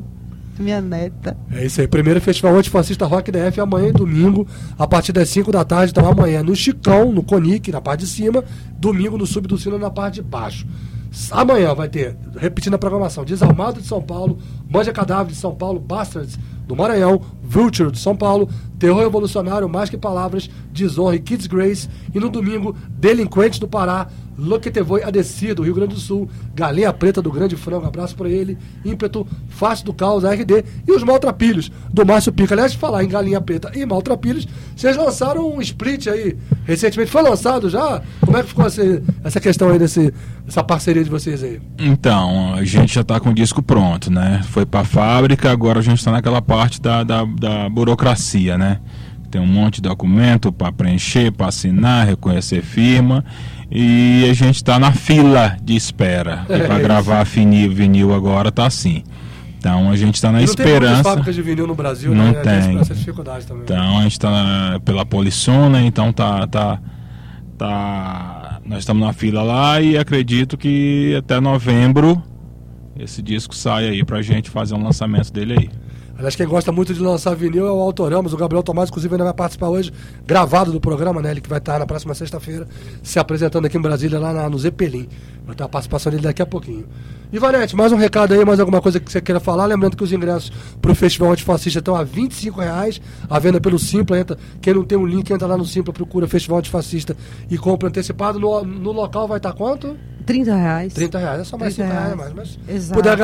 minha neta. É isso aí. Primeiro festival antifascista Rock DF amanhã e domingo, a partir das 5 da tarde. Então amanhã no Chicão, no Conic, na parte de cima. Domingo no Subducina, na parte de baixo. Amanhã vai ter, repetindo a programação, Desalmado de São Paulo, Manja Cadáver de São Paulo, Bastards do Maranhão, Vulture de São Paulo, Terror Revolucionário, Mais Que Palavras, Desonra e Kids Grace. E no domingo, Delinquentes do Pará, Loquetevoi ADC do Rio Grande do Sul, Galinha Preta do Grande Frango, abraço pra ele, Ímpeto, Fácil do Caos, RD e os Maltrapilhos do Márcio Pica. Aliás, falar em Galinha Preta e Maltrapilhos, vocês lançaram um split aí recentemente. Foi lançado já? Como é que ficou essa, essa questão aí desse, dessa parceria de vocês aí? Então, a gente já está com o disco pronto, né? Foi para a fábrica, agora a gente está naquela parte da, da, da burocracia, né? tem um monte de documento para preencher, para assinar, reconhecer firma. E a gente está na fila de espera. É, para isso. gravar vinil, vinil agora tá assim. Então a gente está na não tem muitas esperança. fábricas de vinil no Brasil, Não né? A tem. essa dificuldade também. Então a gente está pela Polissona, então tá, tá, tá. Nós estamos na fila lá e acredito que até novembro esse disco sai aí pra gente fazer um lançamento dele aí. Aliás, quem gosta muito de lançar vinil é o Autoramos. O Gabriel Tomás, inclusive, ainda vai participar hoje, gravado do programa, né? Ele que vai estar na próxima sexta-feira se apresentando aqui em Brasília, lá na- no Zeppelin. Vai ter a participação dele daqui a pouquinho. Ivanete, mais um recado aí, mais alguma coisa que você queira falar? Lembrando que os ingressos para o Festival Antifascista estão a 25 reais, a venda pelo Simpla. Entra, quem não tem um link, entra lá no Simpla, procura Festival Antifascista e compra antecipado. No, no local vai estar quanto? 30 reais. 30 reais, é só mais 5 30 reais reais. mais. Mas Exato. puder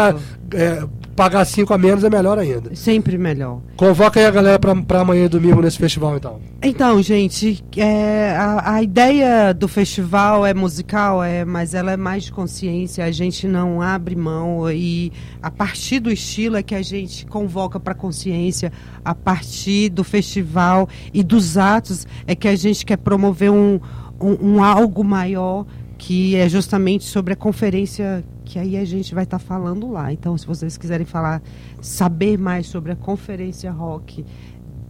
é, pagar 5 a menos é melhor ainda. Sempre melhor. Convoca aí a galera pra amanhã e domingo nesse festival, então. Então, gente, é, a, a ideia do festival é musical, é, mas ela é mais de consciência. A gente não abre mão e a partir do estilo é que a gente convoca para consciência. A partir do festival e dos atos é que a gente quer promover um, um, um algo maior que é justamente sobre a conferência que aí a gente vai estar falando lá. Então, se vocês quiserem falar, saber mais sobre a conferência rock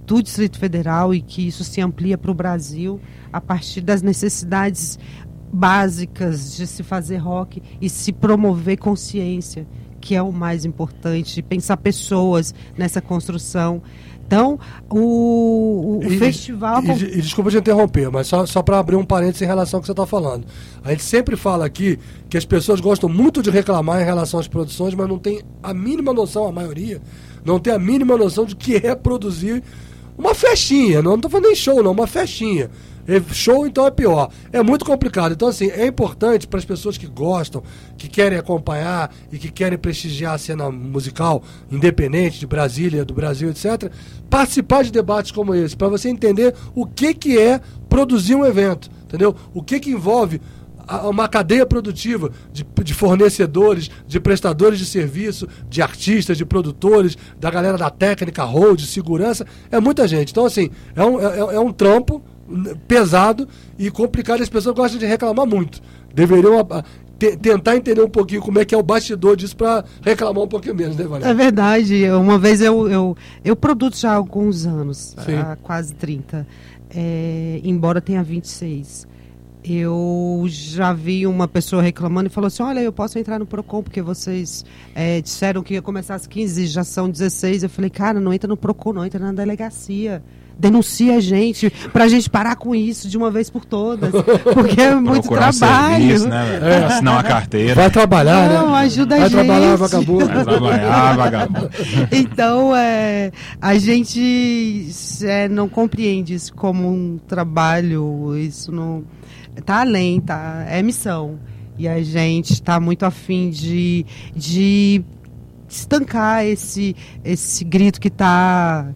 do Distrito Federal e que isso se amplia para o Brasil a partir das necessidades básicas de se fazer rock e se promover consciência, que é o mais importante, pensar pessoas nessa construção. Então, o, o E- festival. E, e desculpa te interromper, mas só, só para abrir um parênteses em relação ao que você está falando. A gente sempre fala aqui que as pessoas gostam muito de reclamar em relação às produções, mas não tem a mínima noção, a maioria, não tem a mínima noção de que é produzir uma festinha. Não estou falando nem show, não, uma festinha. E Show então é pior. É muito complicado. Então, assim, é importante para as pessoas que gostam, que querem acompanhar e que querem prestigiar a cena musical independente de Brasília, do Brasil, etc., participar de debates como esse, para você entender o que, que é produzir um evento, entendeu? O que, que envolve uma cadeia produtiva de, de fornecedores, de prestadores de serviço, de artistas, de produtores, da galera da técnica, hold, segurança, é muita gente. Então, assim, é um, é, é um trampo pesado e complicado. As pessoas gostam de reclamar muito. Deveriam a- a- te- tentar entender um pouquinho como é que é o bastidor disso para reclamar um pouquinho menos, né, Valéria? É verdade. Uma vez eu, eu, eu produzo já há alguns anos, Sim. há quase 30, é, embora tenha 26. Eu já vi uma pessoa reclamando e falou assim: Olha, eu posso entrar no Procon porque vocês é, disseram que ia começar às 15 já são 16. Eu falei: Cara, não entra no Procon, não, entra na delegacia. Denuncia a gente, pra gente parar com isso de uma vez por todas. Porque é muito Procurar um trabalho. serviço, né? Assinar uma carteira. Vai trabalhar, né? Não, ajuda a Vai gente. trabalhar, vagabundo. Vai trabalhar, vagabundo. Então, é, a gente é, não compreende isso como um trabalho, isso não. Tá além, tá? É missão. E a gente está muito afim de, de estancar esse, esse grito que está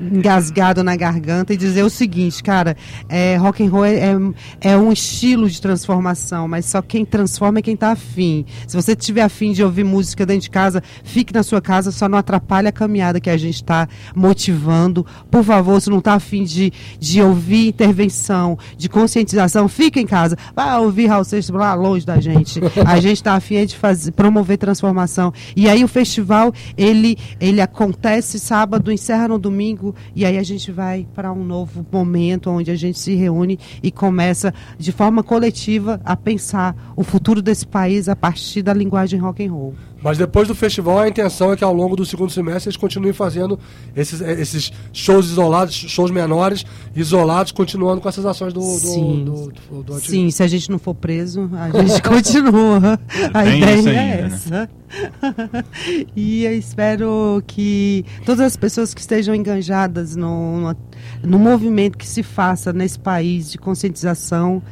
engasgado na garganta e dizer o seguinte, cara, é, rock and roll é, é, é um estilo de transformação, mas só quem transforma é quem tá afim. Se você tiver afim de ouvir música dentro de casa, fique na sua casa, só não atrapalhe a caminhada que a gente está motivando. Por favor, se não tá afim de, de ouvir intervenção, de conscientização, fica em casa. Vai ouvir Raul Seixas lá longe da gente. A gente está afim é de fazer, promover transformação. E aí o festival, ele, ele acontece sábado, encerra no domingo, e aí a gente vai para um novo momento onde a gente se reúne e começa de forma coletiva a pensar o futuro desse país a partir da linguagem rock and roll. Mas depois do festival, a intenção é que ao longo do segundo semestre eles continuem fazendo esses, eh, esses shows isolados, shows menores, isolados, continuando com essas ações do, do, Sim. do, do, do Sim, se a gente não for preso, a gente continua. A Tem ideia isso é né? essa. e eu espero que todas as pessoas que estejam enganjadas no, no, no movimento que se faça nesse país de conscientização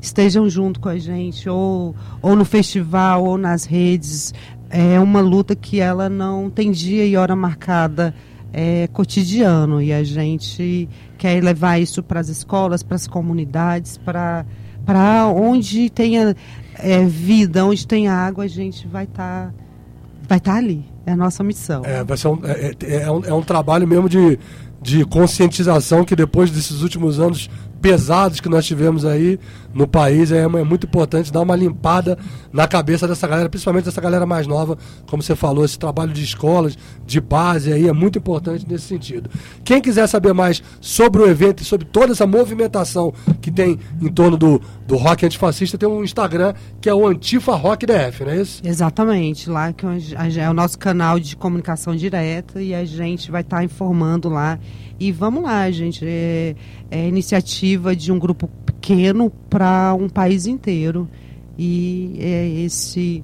estejam junto com a gente, ou, ou no festival, ou nas redes. É uma luta que ela não tem dia e hora marcada, é cotidiano. E a gente quer levar isso para as escolas, para as comunidades, para para onde tenha é, vida, onde tenha água, a gente vai estar vai tá ali. É a nossa missão. É, vai ser um, é, é- é um, é um trabalho mesmo de, de conscientização que depois desses últimos anos pesados que nós tivemos aí no país, é, é muito importante dar uma limpada na cabeça dessa galera, principalmente dessa galera mais nova, como você falou, esse trabalho de escolas, de base aí é muito importante nesse sentido. Quem quiser saber mais sobre o evento e sobre toda essa movimentação que tem em torno do, do rock antifascista, tem um Instagram que é o Antifa Rock DF, não é isso? Exatamente, lá que é o nosso canal de comunicação direta e a gente vai estar informando lá. E vamos lá, gente, é, é iniciativa de um grupo pequeno para um país inteiro. E é esse,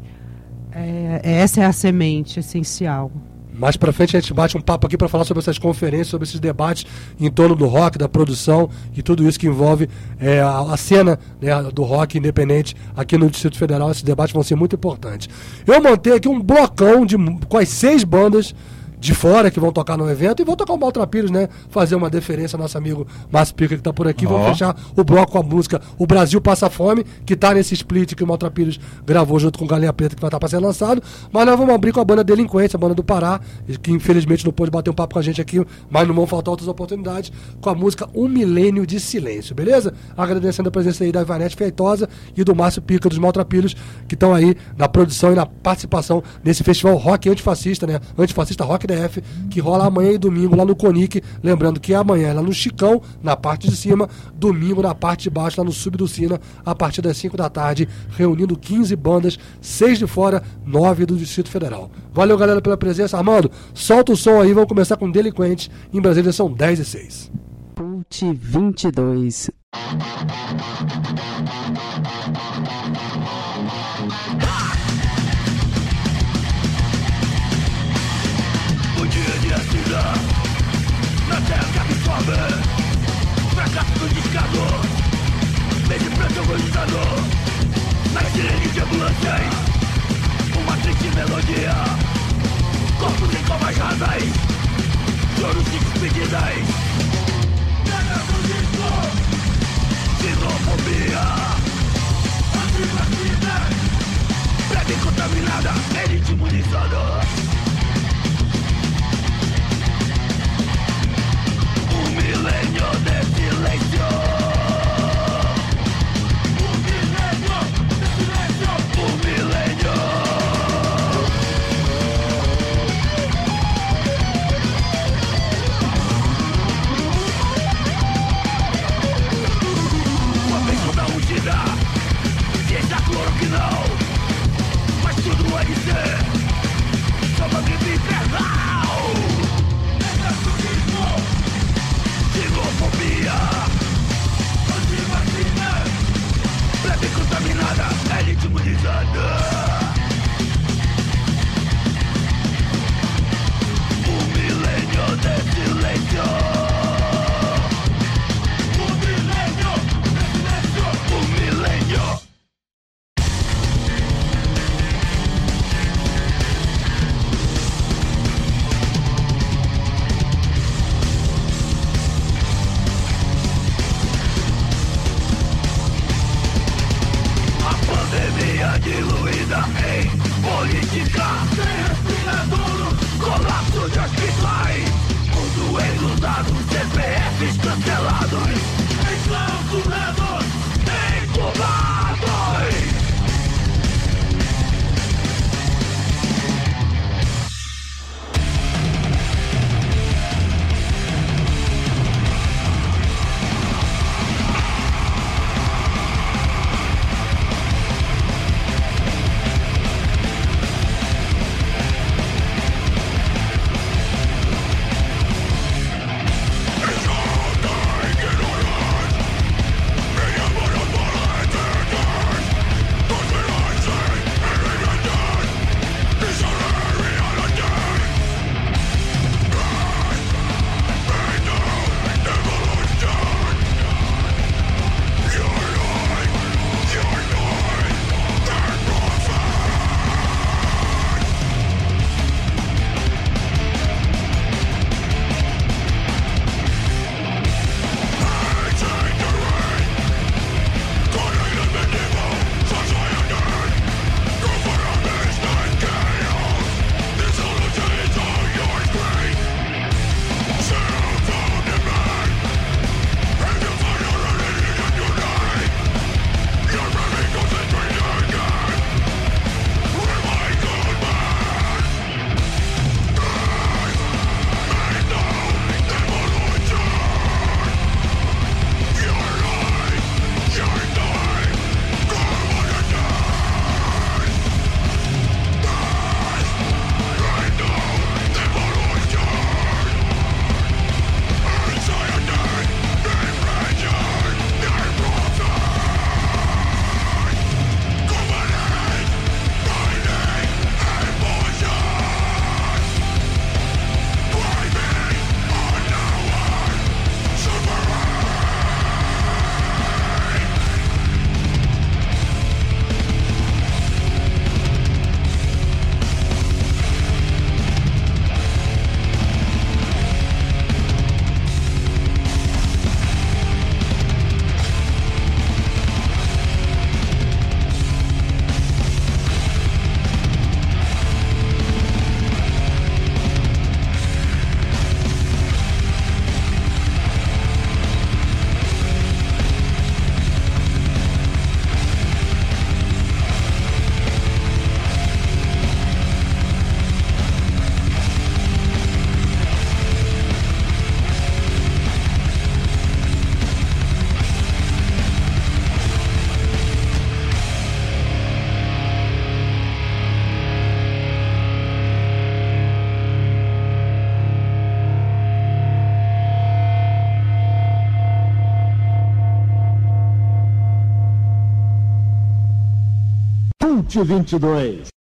é, essa é a semente essencial. Mais pra frente a gente bate um papo aqui para falar sobre essas conferências, sobre esses debates em torno do rock, da produção e tudo isso que envolve é, a, a cena né, do rock independente aqui no Distrito Federal. Esses debates vão ser muito importantes. Eu montei aqui um blocão de com as seis bandas de fora que vão tocar no evento e vão tocar o Maltrapilhos, né? Fazer uma deferência ao nosso amigo Márcio Pica que tá por aqui. Vamos Ó. fechar o bloco com a música O Brasil Passa Fome, que tá nesse split que o Maltrapilhos gravou junto com o Galinha Preta, que vai estar para ser lançado. Mas nós vamos abrir com a banda Delinquente, a banda do Pará, que infelizmente não pôde bater um papo com a gente aqui, mas não vão faltar outras oportunidades, com a música Um Milênio de Silêncio, beleza? Agradecendo a presença aí da Ivanete Feitosa e do Márcio Pica dos Maltrapilhos, que estão aí na produção e na participação nesse festival rock antifascista, né? Antifascista Rock DF, que rola amanhã e domingo lá no Conic. Lembrando que amanhã é lá no Chicão, na parte de cima, domingo na parte de baixo, lá no Sub do Sina, a partir das 5 da tarde, reunindo 15 bandas, 6 de fora, 9 do Distrito Federal. Valeu, galera, pela presença. Armando, solta o som aí, vamos começar com Delinquente. Em Brasília são 10 e 6. Cult 22. Sirenes de ambulâncias Uma triste melodia Corpos em comas rasas Choros e despedidas Negacionismo Xenofobia Antivacina Plebe contaminada Elite imunizada Un milenio de silencio. 2022.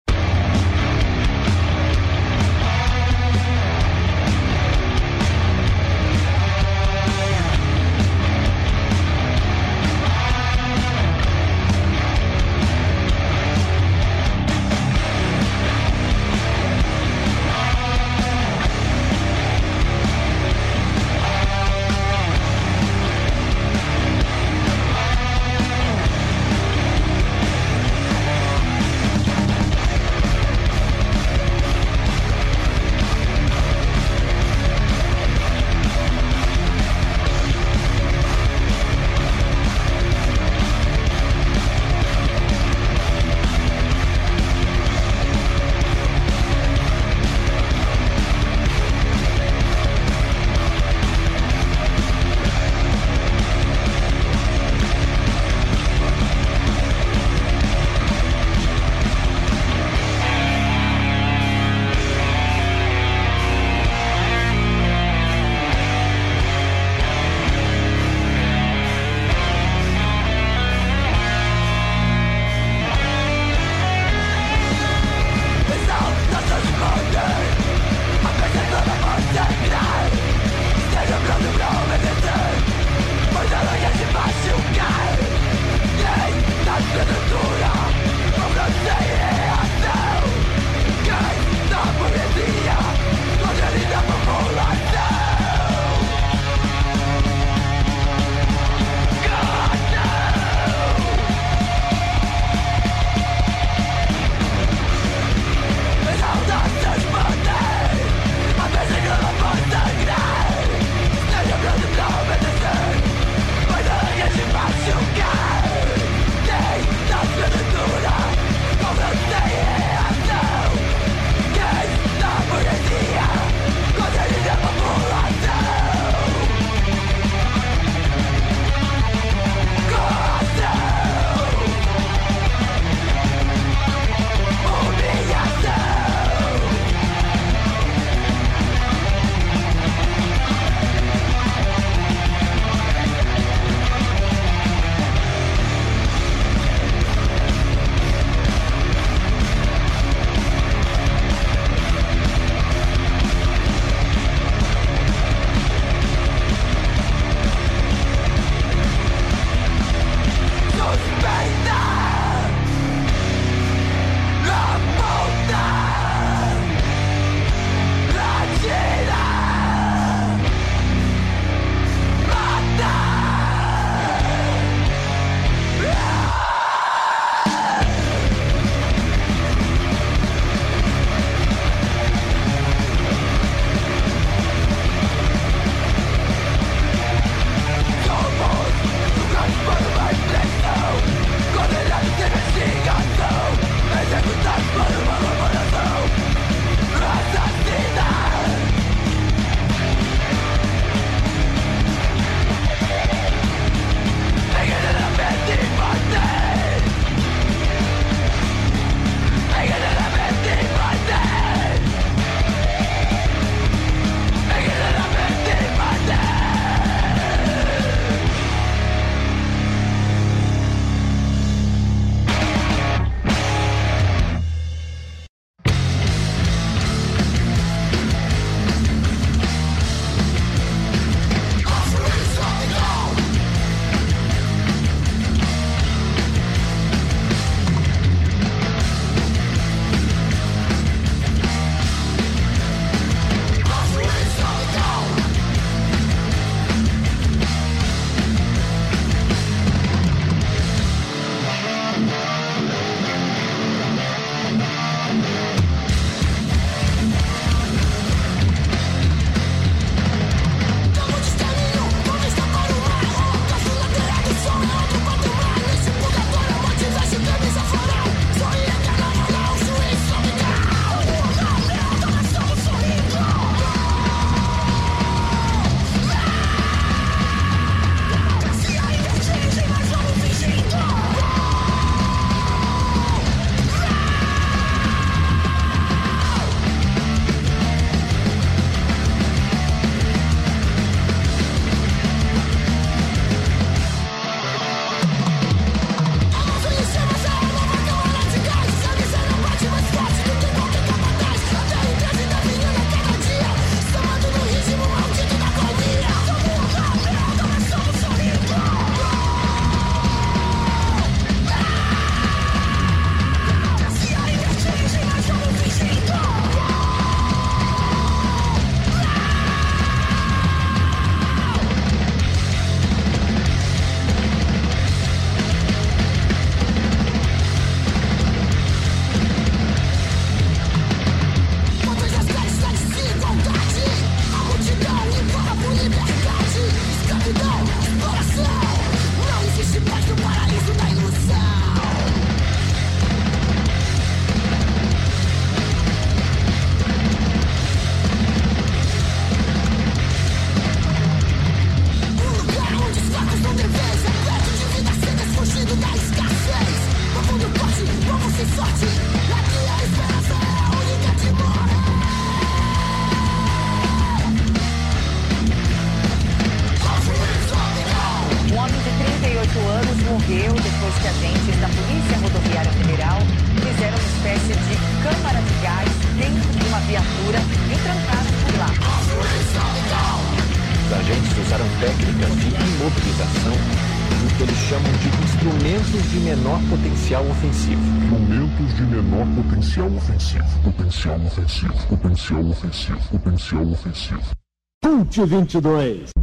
Potencial ofensivo. Potencial ofensivo. Potencial ofensivo. Cult 22.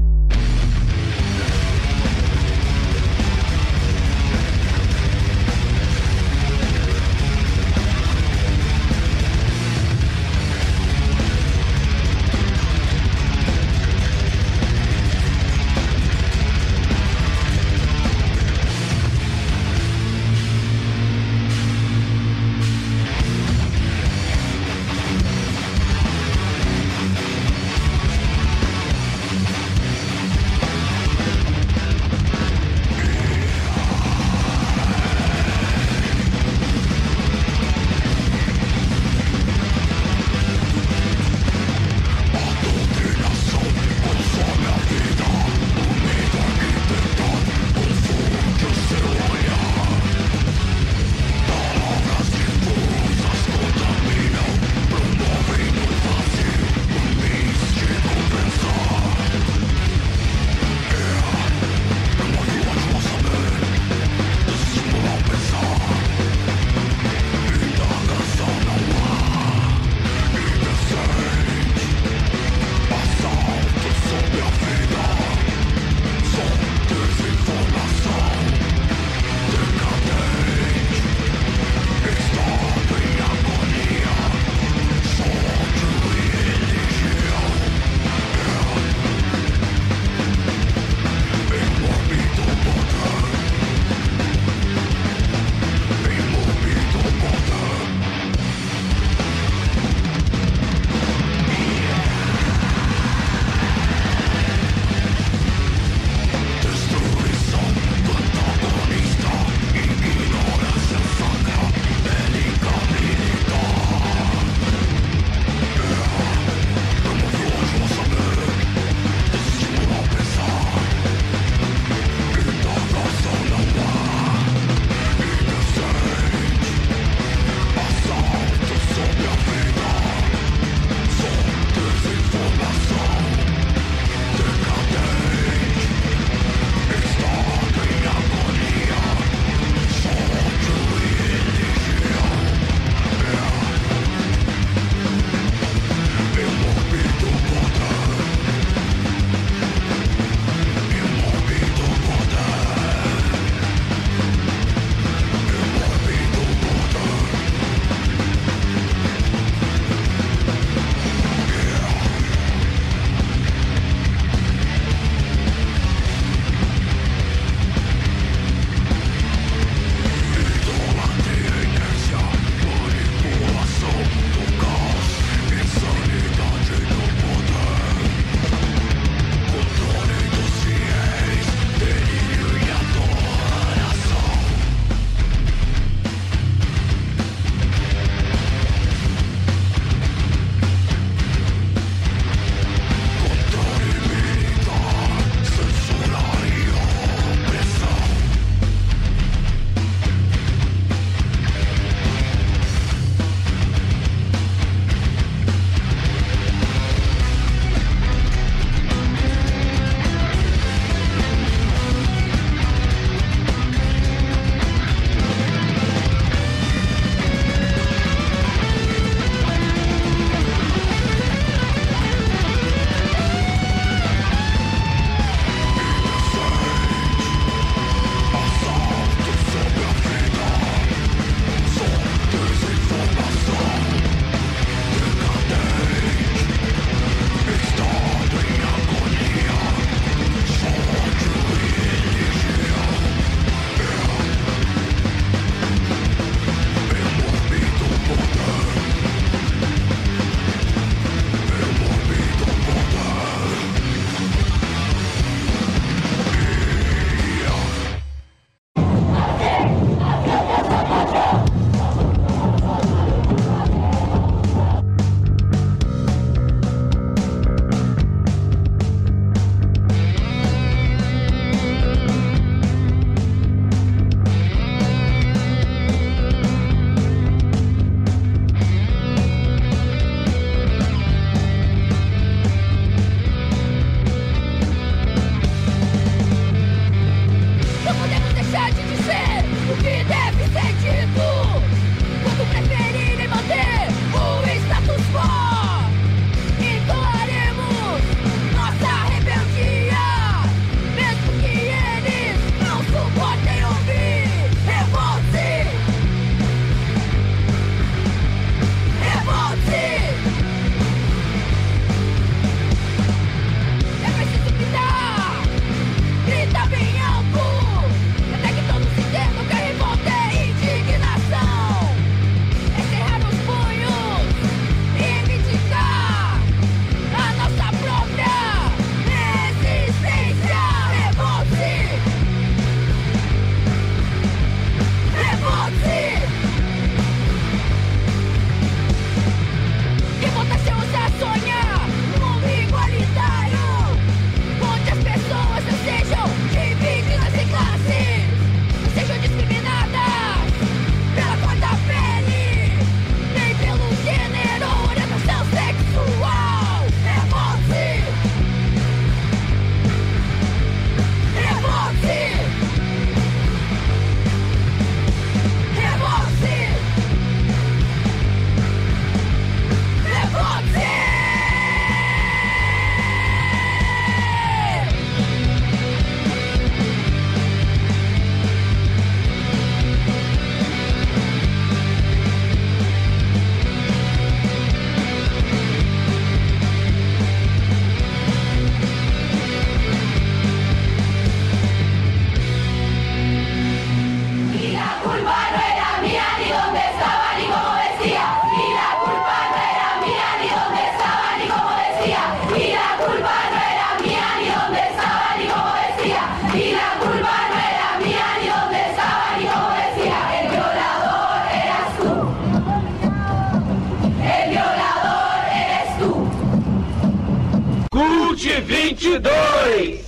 2022.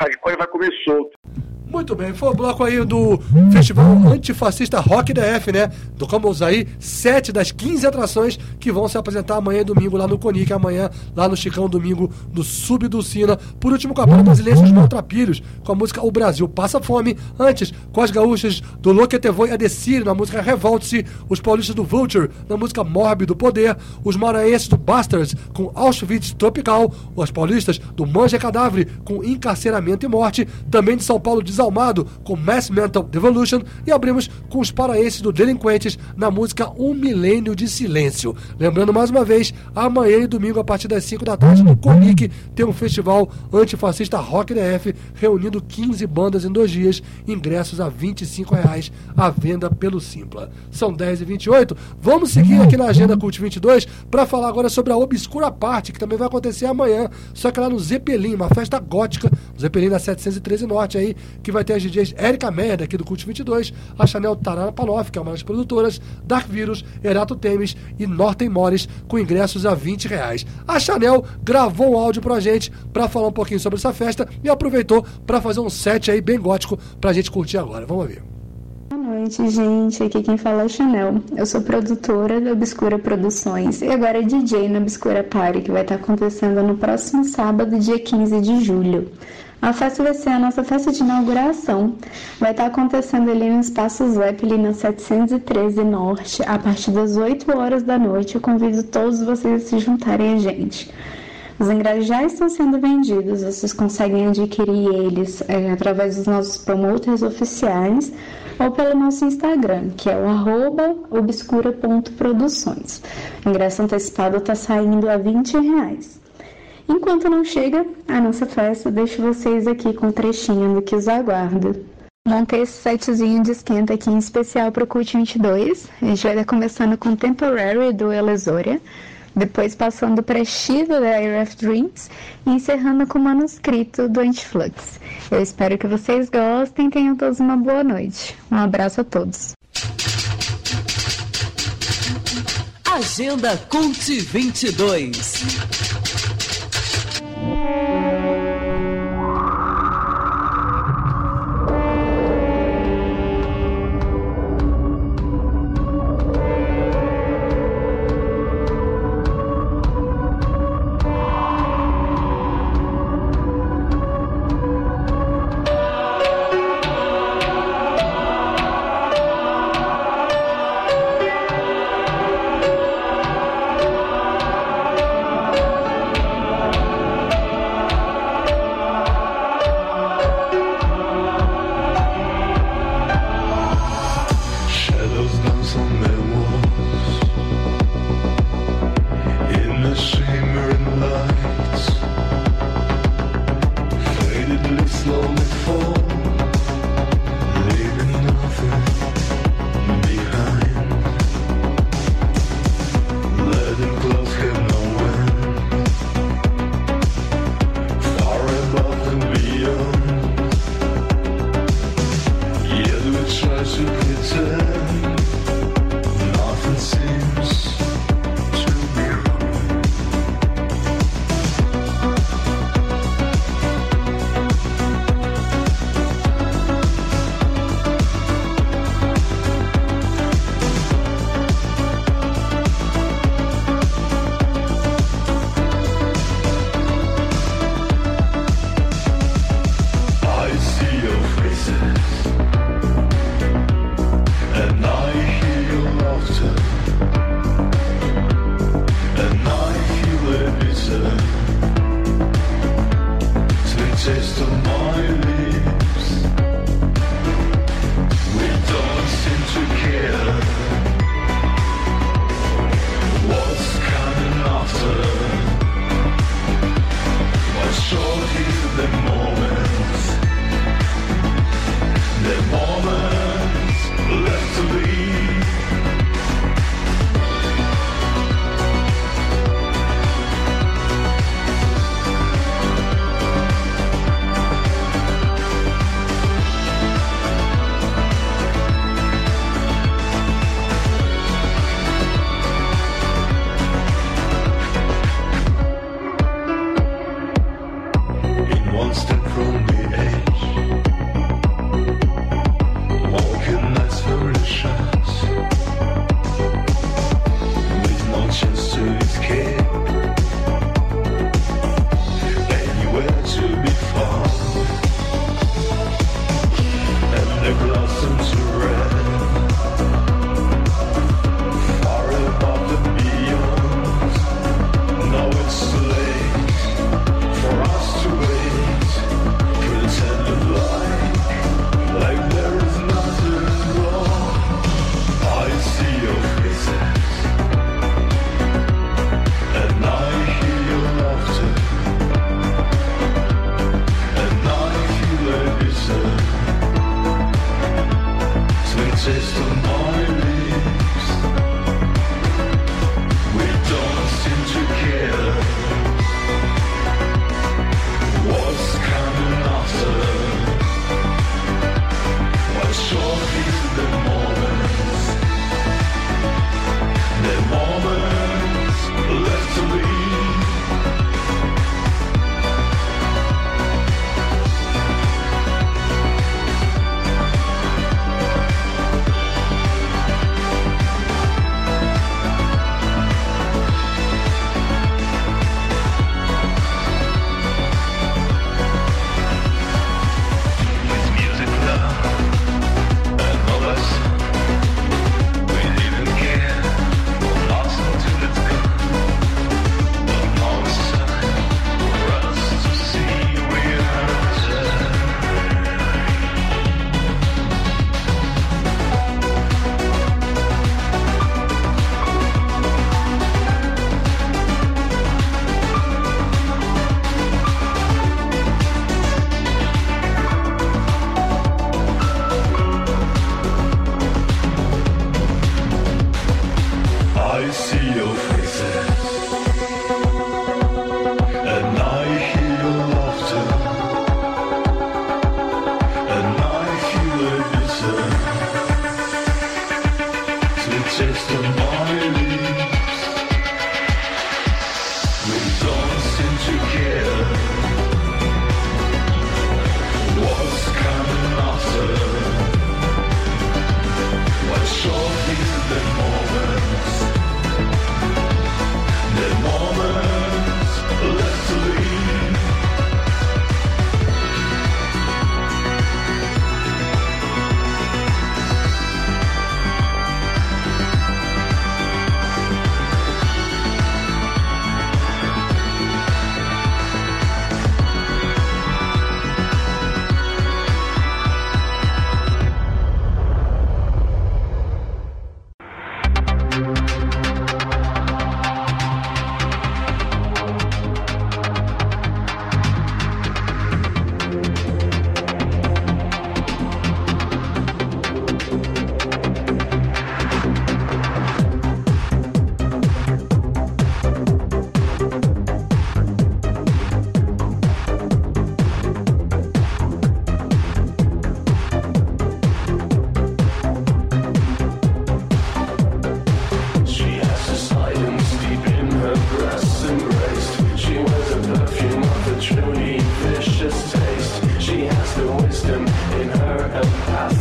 Hardcore vai comer solto. Muito bem, foi o bloco aí do Festival Antifascista Rock DF, né? Tocamos aí sete das 15 atrações que vão se apresentar amanhã domingo lá no Conic, amanhã lá no Chicão, domingo no Subducina. Por último, com a banda brasileira dos Maltrapilhos, com a música O Brasil Passa Fome. Antes, com as gaúchas do Loquetevoi e Adecir, na música Revolte-se. Os paulistas do Vulture, na música Mórbido Poder. Os maranhenses do Bastards, com Auschwitz Tropical. Os paulistas do Manja Cadáver, com Encarceramento e Morte. Também de São Paulo, Desalmado, com Mass Mental Devolution. E abrimos com os paraenses do Delinquentes, na música Um Milênio de Silêncio. Lembrando mais uma vez, amanhã e domingo, a partir das 5 da tarde, no Conic, tem um festival antifascista Rock DF, reunindo 15 bandas em dois dias, ingressos a 25 reais à venda pelo Simpla. São 10 e 28 Vamos seguir aqui na Agenda Cult 22 para falar agora sobre a Obscura Parte, que também vai acontecer amanhã, só que lá no Zeppelin, uma festa gótica, Zeppelin da 713 Norte aí, que vai ter as DJs Erika Meyer, aqui do Cult 22, a Chanel Tarana Panoff, que é uma das produtoras, Dark Virus, Erato Temes e Norton Morris, com ingressos a 20 reais. A Chanel gravou um áudio pra gente para falar um pouquinho sobre essa festa e aproveitou para fazer um set aí bem gótico pra gente curtir agora. Vamos ver. Boa noite, gente. Aqui quem fala é Chanel. Eu sou produtora da Obscura Produções e agora DJ na Obscura Party, que vai estar acontecendo no próximo sábado, dia 15 de julho. A festa vai ser a nossa festa de inauguração. Vai estar acontecendo ali no Espaço Zeppelin, na 713 Norte, a partir das 8 horas da noite. Eu convido todos vocês a se juntarem a gente. Os ingressos já estão sendo vendidos, vocês conseguem adquirir eles é, através dos nossos promoters oficiais ou pelo nosso Instagram, que é o obscura.produções. O ingresso antecipado está saindo a 20 reais. Enquanto não chega a nossa festa, deixo vocês aqui com um trechinho do que os aguarda. Montei esse setzinho de esquenta aqui em especial para o Cult 22. A gente vai estar começando com Temporary do Elesoria, depois passando para Shiva da Air of Dreams e encerrando com o manuscrito do Antiflux. Eu espero que vocês gostem tenham todos uma boa noite. Um abraço a todos. Agenda Cult 22. Música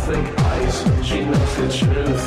nothing hides, she knows the truth.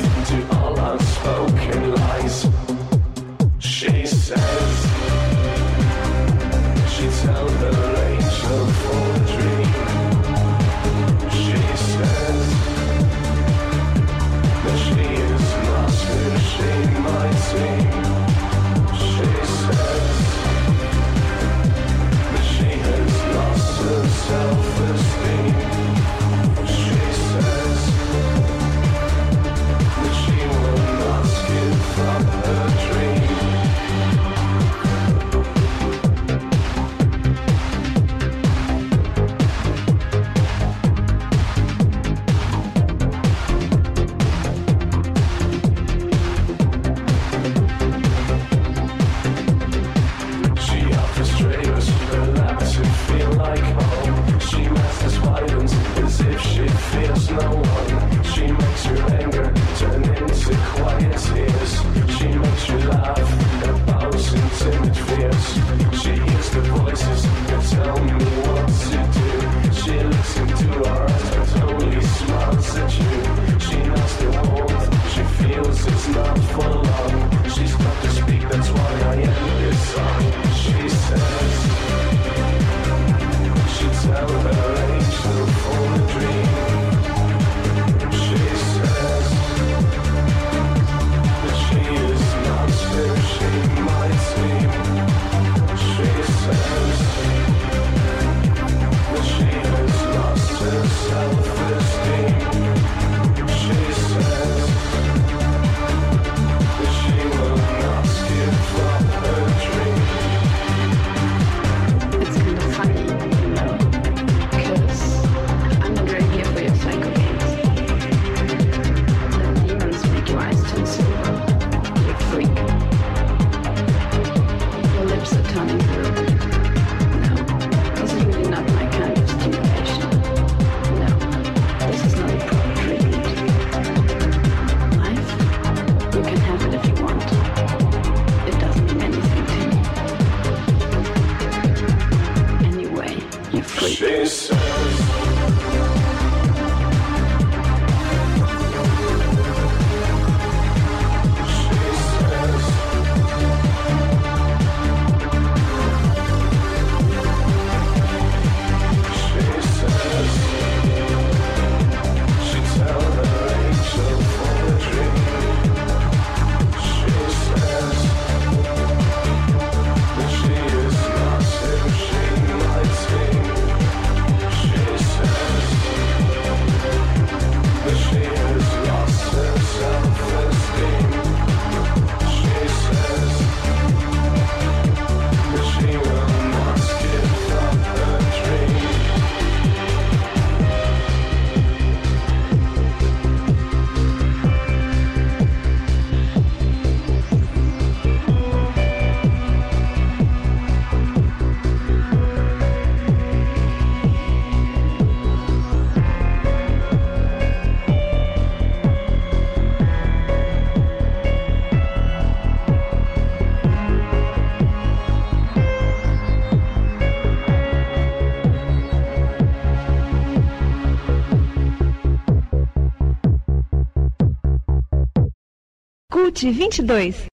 Cult 22.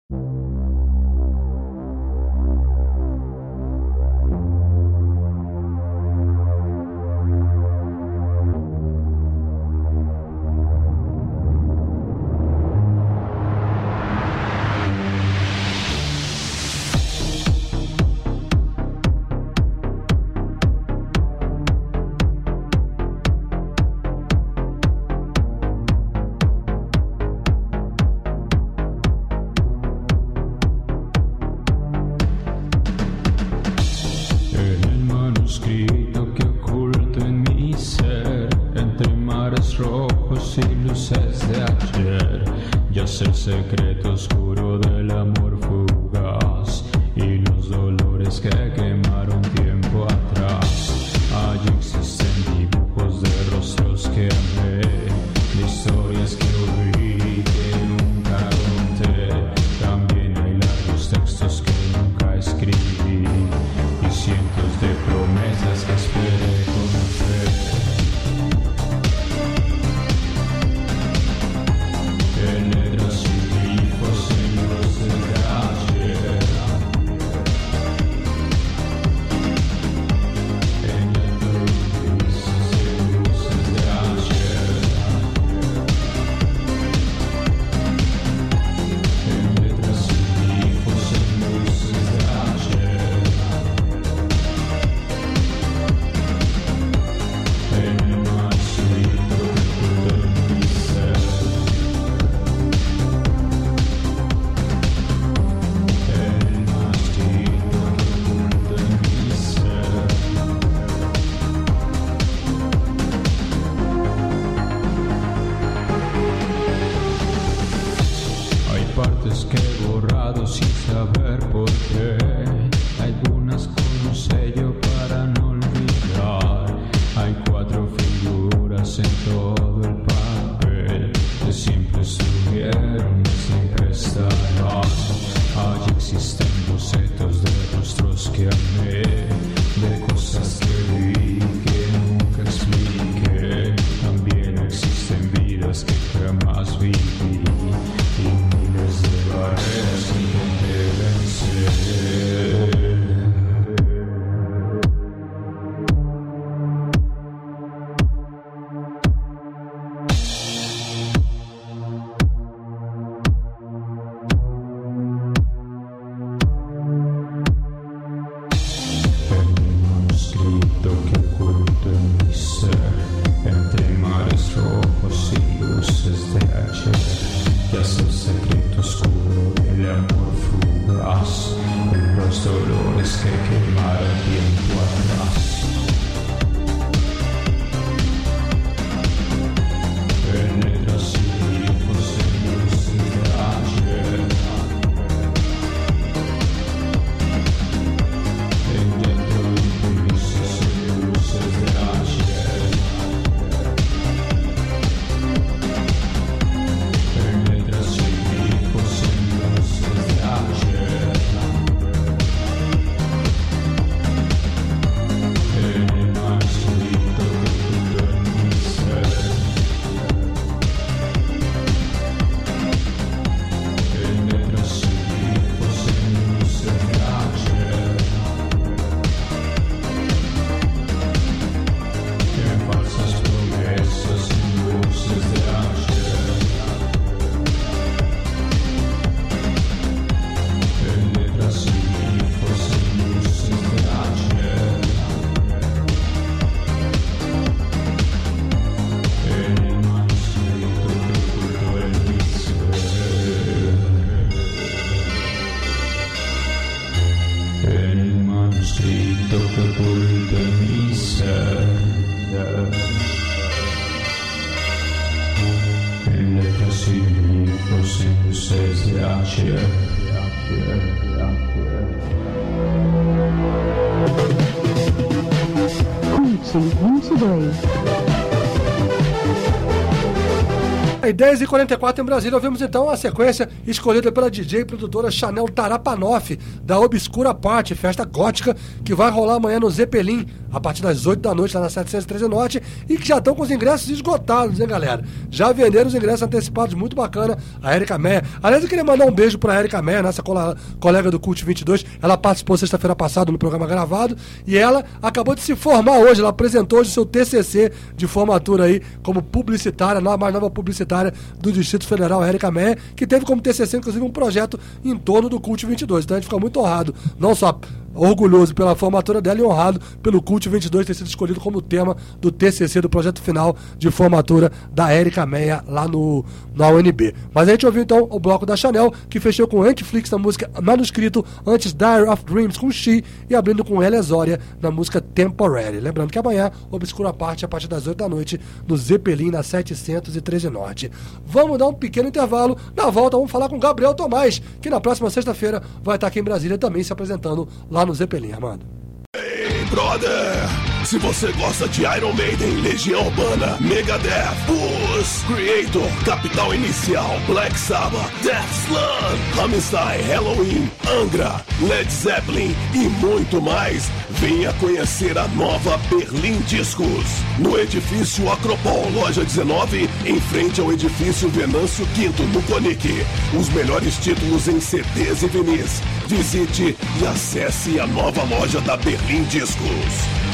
10h44 em Brasília, ouvimos então a sequência escolhida pela DJ e produtora Chanel Tarapanoff, da Obscura Party, festa gótica, que vai rolar amanhã no Zeppelin, a partir das 8 da noite, lá na 713 Norte, e que já estão com os ingressos esgotados, hein, galera? Já venderam os ingressos antecipados, muito bacana, a Erika Meia. Aliás, eu queria mandar um beijo pra Erika Meia, nossa colega do Cult 22, ela participou sexta-feira passada no programa gravado, e ela acabou de se formar hoje, ela apresentou hoje o seu TCC de formatura aí, como publicitária, a mais nova publicitária do Distrito Federal, Erika Meia, que teve como TCC, inclusive, um projeto em torno do Cult 22. Então a gente fica muito honrado, não só orgulhoso pela formatura dela e honrado pelo Cult 22 ter sido escolhido como tema do TCC, do projeto final de formatura da Erika Meia lá no, na UNB. Mas a gente ouviu então o bloco da Chanel, que fechou com Antiflix na música Manuscrito, antes Diary of Dreams com She e abrindo com Elia Zória na música Temporary. Lembrando que amanhã, Obscura Parte, a partir das 8 da noite, no Zeppelin, na 713 Norte. Vamos dar um pequeno intervalo. Na volta, vamos falar com Gabriel Tomás, que na próxima sexta-feira vai estar aqui em Brasília também se apresentando lá no Zeppelin, Armando. Hey, brother! Se você gosta de Iron Maiden, Legião Urbana, Megadeth, Puss, Creator, Capital Inicial, Black Sabbath, Death Slam, Rammstein, Halloween, Angra, Led Zeppelin e muito mais, venha conhecer a nova Berlim Discos. No edifício Acropol, loja 19, em frente ao edifício Venâncio Quinto, no Conic. Os melhores títulos em CDs e vinis. Visite e acesse a nova loja da Berlim Discos.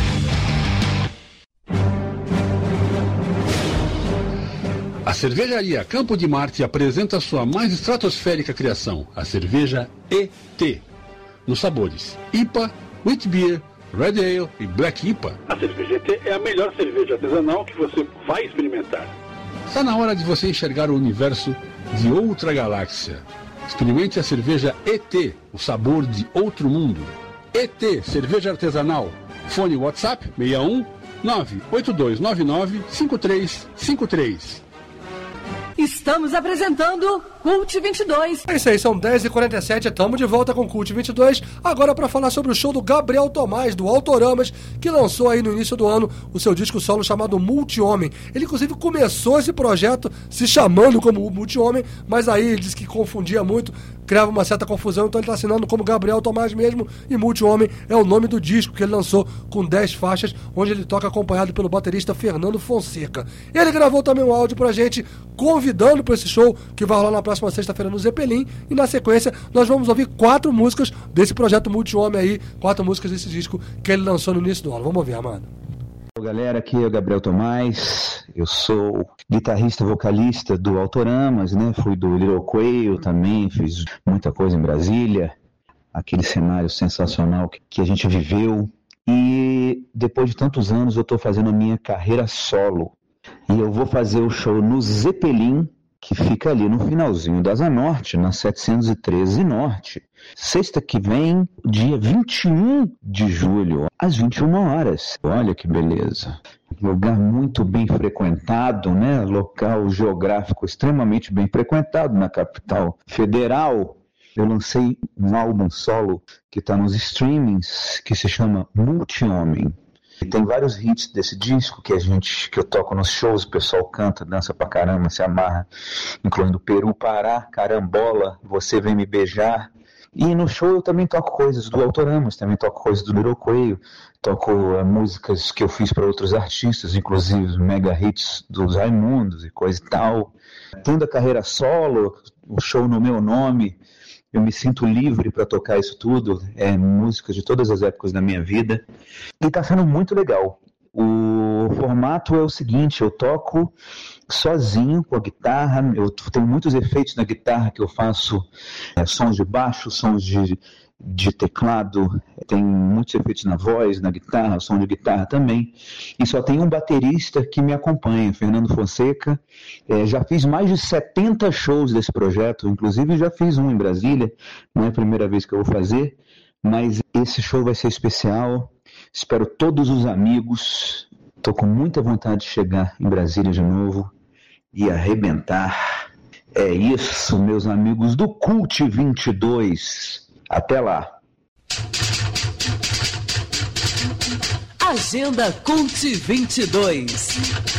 A cervejaria Campo de Marte apresenta sua mais estratosférica criação, a cerveja ET. Nos sabores IPA, Wheat Beer, Red Ale e Black IPA. A cerveja ET é a melhor cerveja artesanal que você vai experimentar. Está na hora de você enxergar o universo de outra galáxia. Experimente a cerveja ET, o sabor de outro mundo. ET, cerveja artesanal. Fone WhatsApp 61 98299 5353. Estamos apresentando Cult 22. É isso aí, são 10h47, estamos de volta com Cult 22. Agora para falar sobre o show do Gabriel Tomás, do Autoramas, que lançou aí no início do ano o seu disco solo chamado Multi-Homem. Ele inclusive começou esse projeto se chamando como Multi-Homem, mas aí disse que confundia muito, criava uma certa confusão, então ele está assinando como Gabriel Tomás mesmo, e Multi-Homem é o nome do disco que ele lançou com 10 faixas, onde ele toca acompanhado pelo baterista Fernando Fonseca. Ele gravou também um áudio pra gente, convidando para esse show que vai rolar na próxima sexta-feira no Zeppelin, e na sequência nós vamos ouvir quatro músicas desse projeto Multi-Homem aí, quatro músicas desse disco que ele lançou no início do ano. Vamos ouvir, Amanda. Galera, aqui é o Gabriel Tomás, eu sou guitarrista vocalista do Autoramas, né? Fui do Little Quail também, fiz muita coisa em Brasília, aquele cenário sensacional que, que a gente viveu. E depois de tantos anos eu estou fazendo a minha carreira solo. E eu vou fazer o show no Zeppelin, que fica ali no finalzinho da Asa Norte, na 713 Norte. Sexta que vem, dia 21 de julho, às 21 horas. Olha que beleza. Lugar muito bem frequentado, né? Local geográfico extremamente bem frequentado na capital federal. Eu lancei um álbum solo que está nos streamings, que se chama Multi-Homem. E tem vários hits desse disco que a gente que eu toco nos shows, o pessoal canta, dança pra caramba, se amarra, incluindo Peru, Pará, Carambola, Você Vem Me Beijar. E no show eu também toco coisas do Autoramas, também toco coisas do Coelho, toco uh, músicas que eu fiz para outros artistas, inclusive mega hits dos Raimundos e coisa e tal. Tendo a carreira solo, o show no meu nome, eu me sinto livre para tocar isso tudo, é músicas de todas as épocas da minha vida. E está sendo muito legal. O formato é o seguinte, eu toco sozinho com a guitarra, eu tenho muitos efeitos na guitarra que eu faço, é, sons de baixo, sons de, de teclado, tem muitos efeitos na voz, na guitarra, som de guitarra também. E só tem um baterista que me acompanha, Fernando Fonseca. É, já fiz mais de 70 shows desse projeto, inclusive já fiz um em Brasília, não é a primeira vez que eu vou fazer, mas esse show vai ser especial. Espero todos os amigos. Estou com muita vontade de chegar em Brasília de novo e arrebentar. É isso, meus amigos do Cult 22. Até lá. Agenda Cult 22.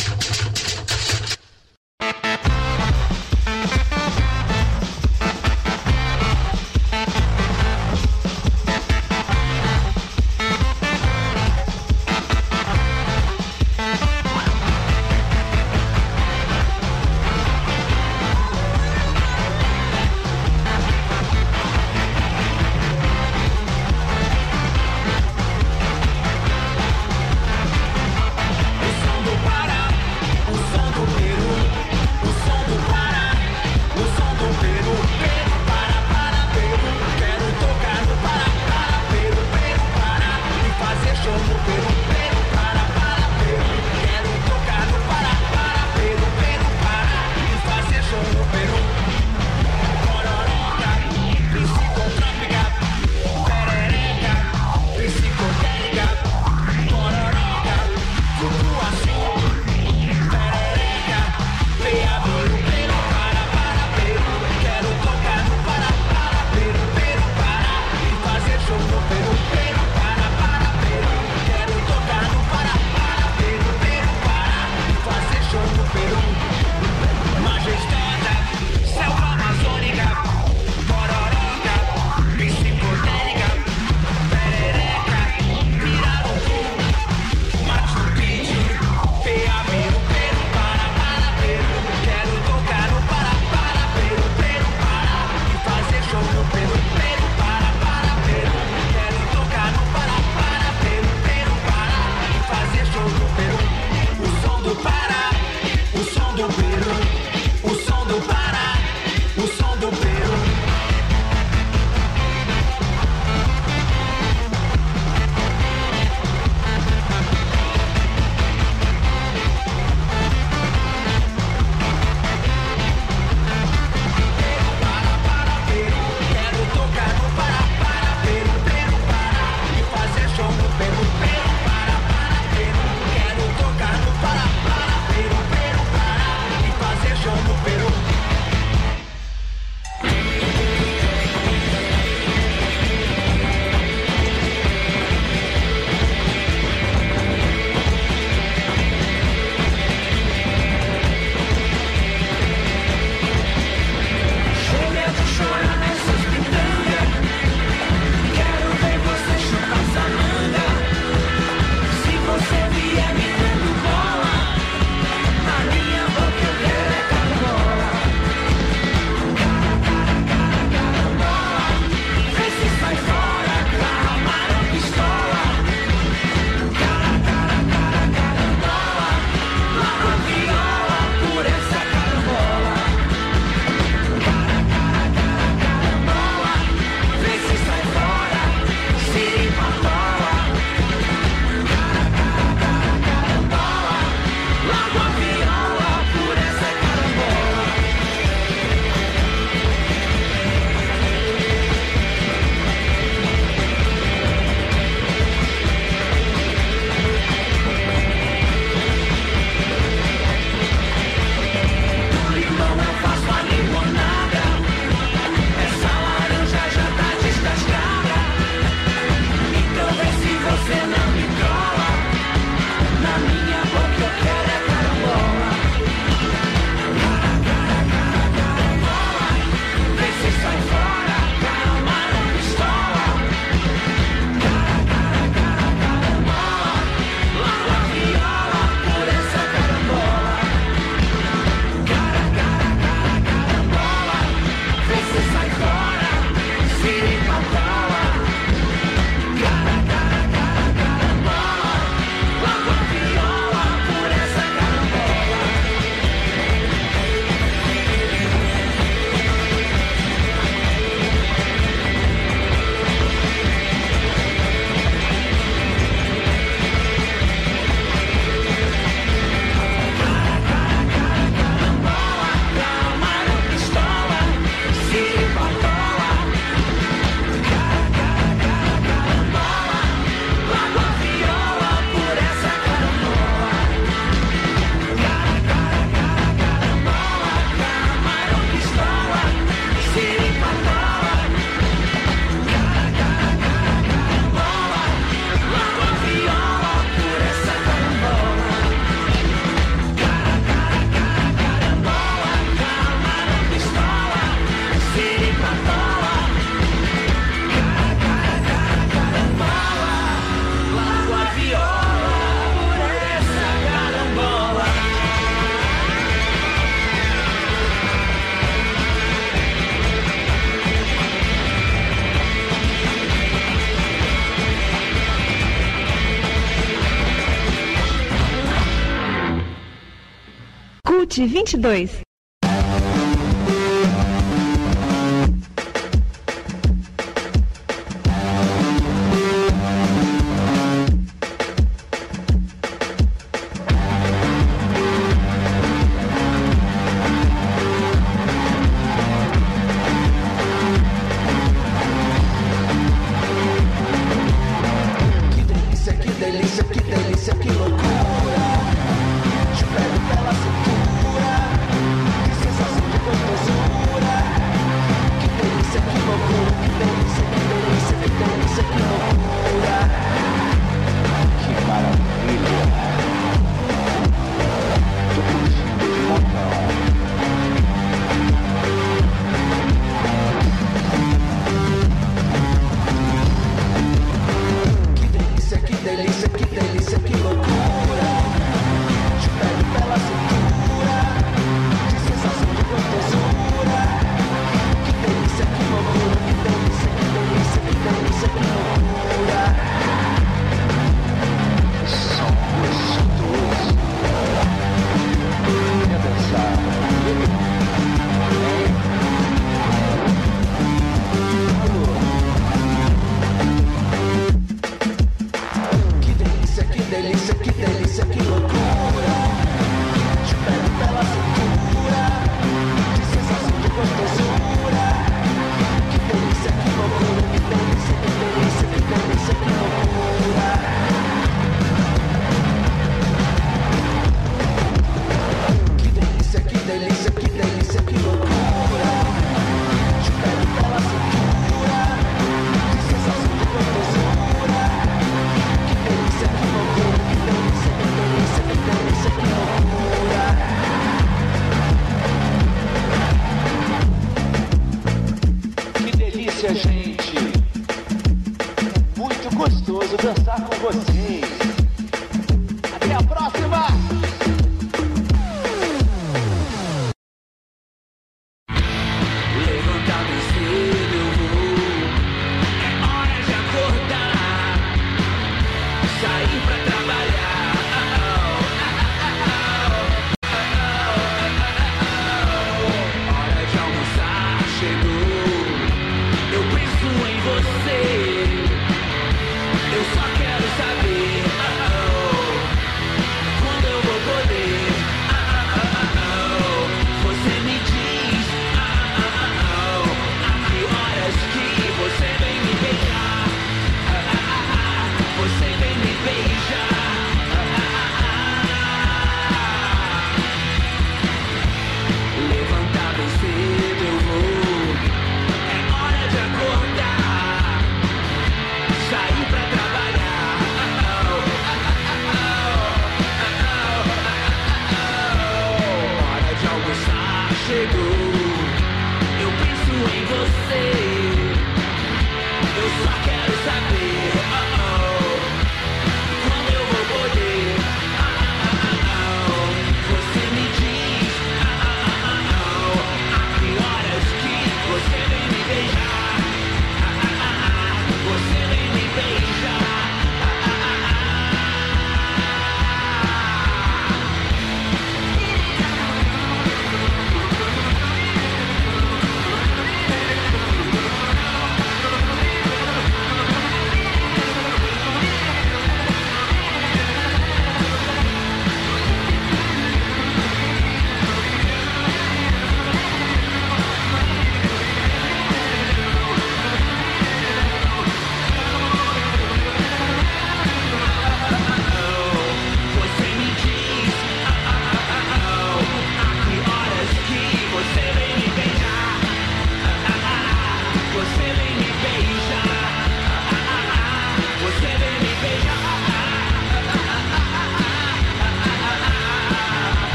2022.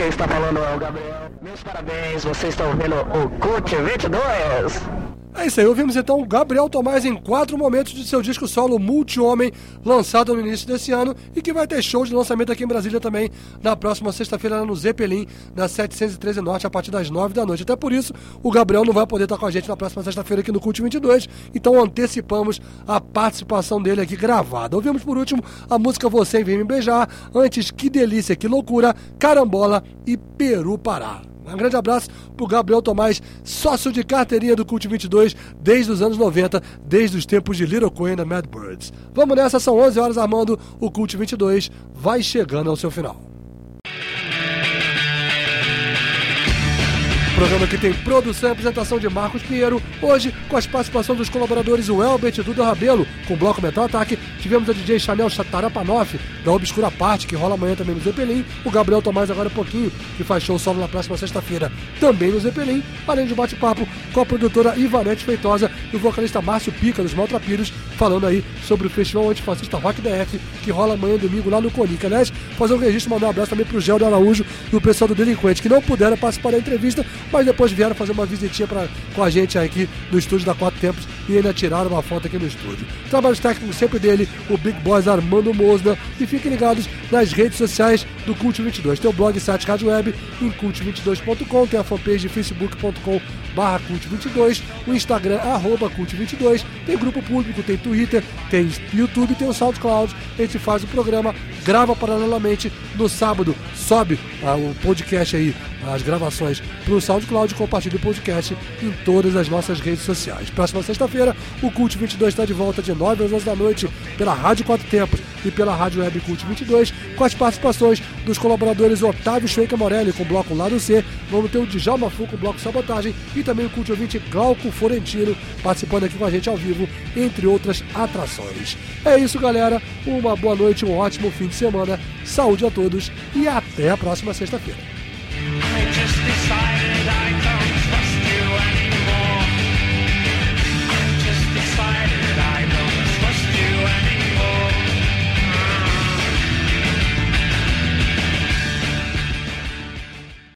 Quem está falando é o Gabriel. Meus parabéns, vocês estão vendo o Cult 22. Aí, ouvimos então Gabriel Tomás em quatro momentos de seu disco solo Multi-Homem, lançado no início desse ano e que vai ter show de lançamento aqui em Brasília também na próxima sexta-feira no Zeppelin, na 713 Norte, a partir das 9 da noite. Até por isso, o Gabriel não vai poder estar com a gente na próxima sexta-feira aqui no Cult 22, então antecipamos a participação dele aqui gravada. Ouvimos por último a música Você Vem Me Beijar, antes Que Delícia, Que Loucura, Carambola e Peru Pará. Um grande abraço pro Gabriel Tomás, sócio de carteirinha do Cult 22 desde os anos 90, desde os tempos de Little Queen da Mad Birds. Vamos nessa, são 11 horas armando o Cult 22, vai chegando ao seu final. Programa que tem produção e apresentação de Marcos Pinheiro. Hoje, com as participações dos colaboradores o Elbert e Duda Rabelo, com o Bloco Metal Ataque. Tivemos a DJ Chanel Chatarapanoff, da Obscura Parte, que rola amanhã também no Zeppelin. O Gabriel Tomás agora há pouquinho, que faz show solo na próxima sexta-feira, também no Zeppelin. Além de um bate-papo com a produtora Ivanete Feitosa e o vocalista Márcio Pica, dos Maltrapilhos, falando aí sobre o Festival Antifascista Rock DF, que rola amanhã domingo lá no Conic. Aliás, fazer um registro, mandar um abraço também pro Gel Araújo e o pessoal do Delinquente, que não puderam participar da entrevista, mas depois vieram fazer uma visitinha pra, com a gente aqui no estúdio da Quatro Tempos e ainda tiraram uma foto aqui no estúdio. Trabalhos técnicos sempre dele, o Big Boys Armando Mosna. E fiquem ligados nas redes sociais do Cult 22. Tem o blog site Rádio Web em cult22.com, tem a fanpage facebook.com barra cult22, o Instagram arroba cult22, tem grupo público, tem Twitter, tem YouTube, tem o SoundCloud, a gente faz o programa, grava paralelamente no sábado, sobe ah, o podcast aí, as gravações para o SoundCloud e compartilha o podcast em todas as nossas redes sociais. Próxima sexta-feira, o Cult 22 está de volta de 9 às 11 da noite pela Rádio Quatro Tempos e pela Rádio Web Cult 22, com as participações dos colaboradores Otávio Schwenker Morelli com o bloco Lado C, vamos ter o Djalma Fu com o bloco Sabotagem e também o Cult ouvinte Glauco Florentino participando aqui com a gente ao vivo, entre outras atrações. É isso, galera. Uma boa noite, um ótimo fim de semana. Saúde a todos e até a próxima sexta-feira.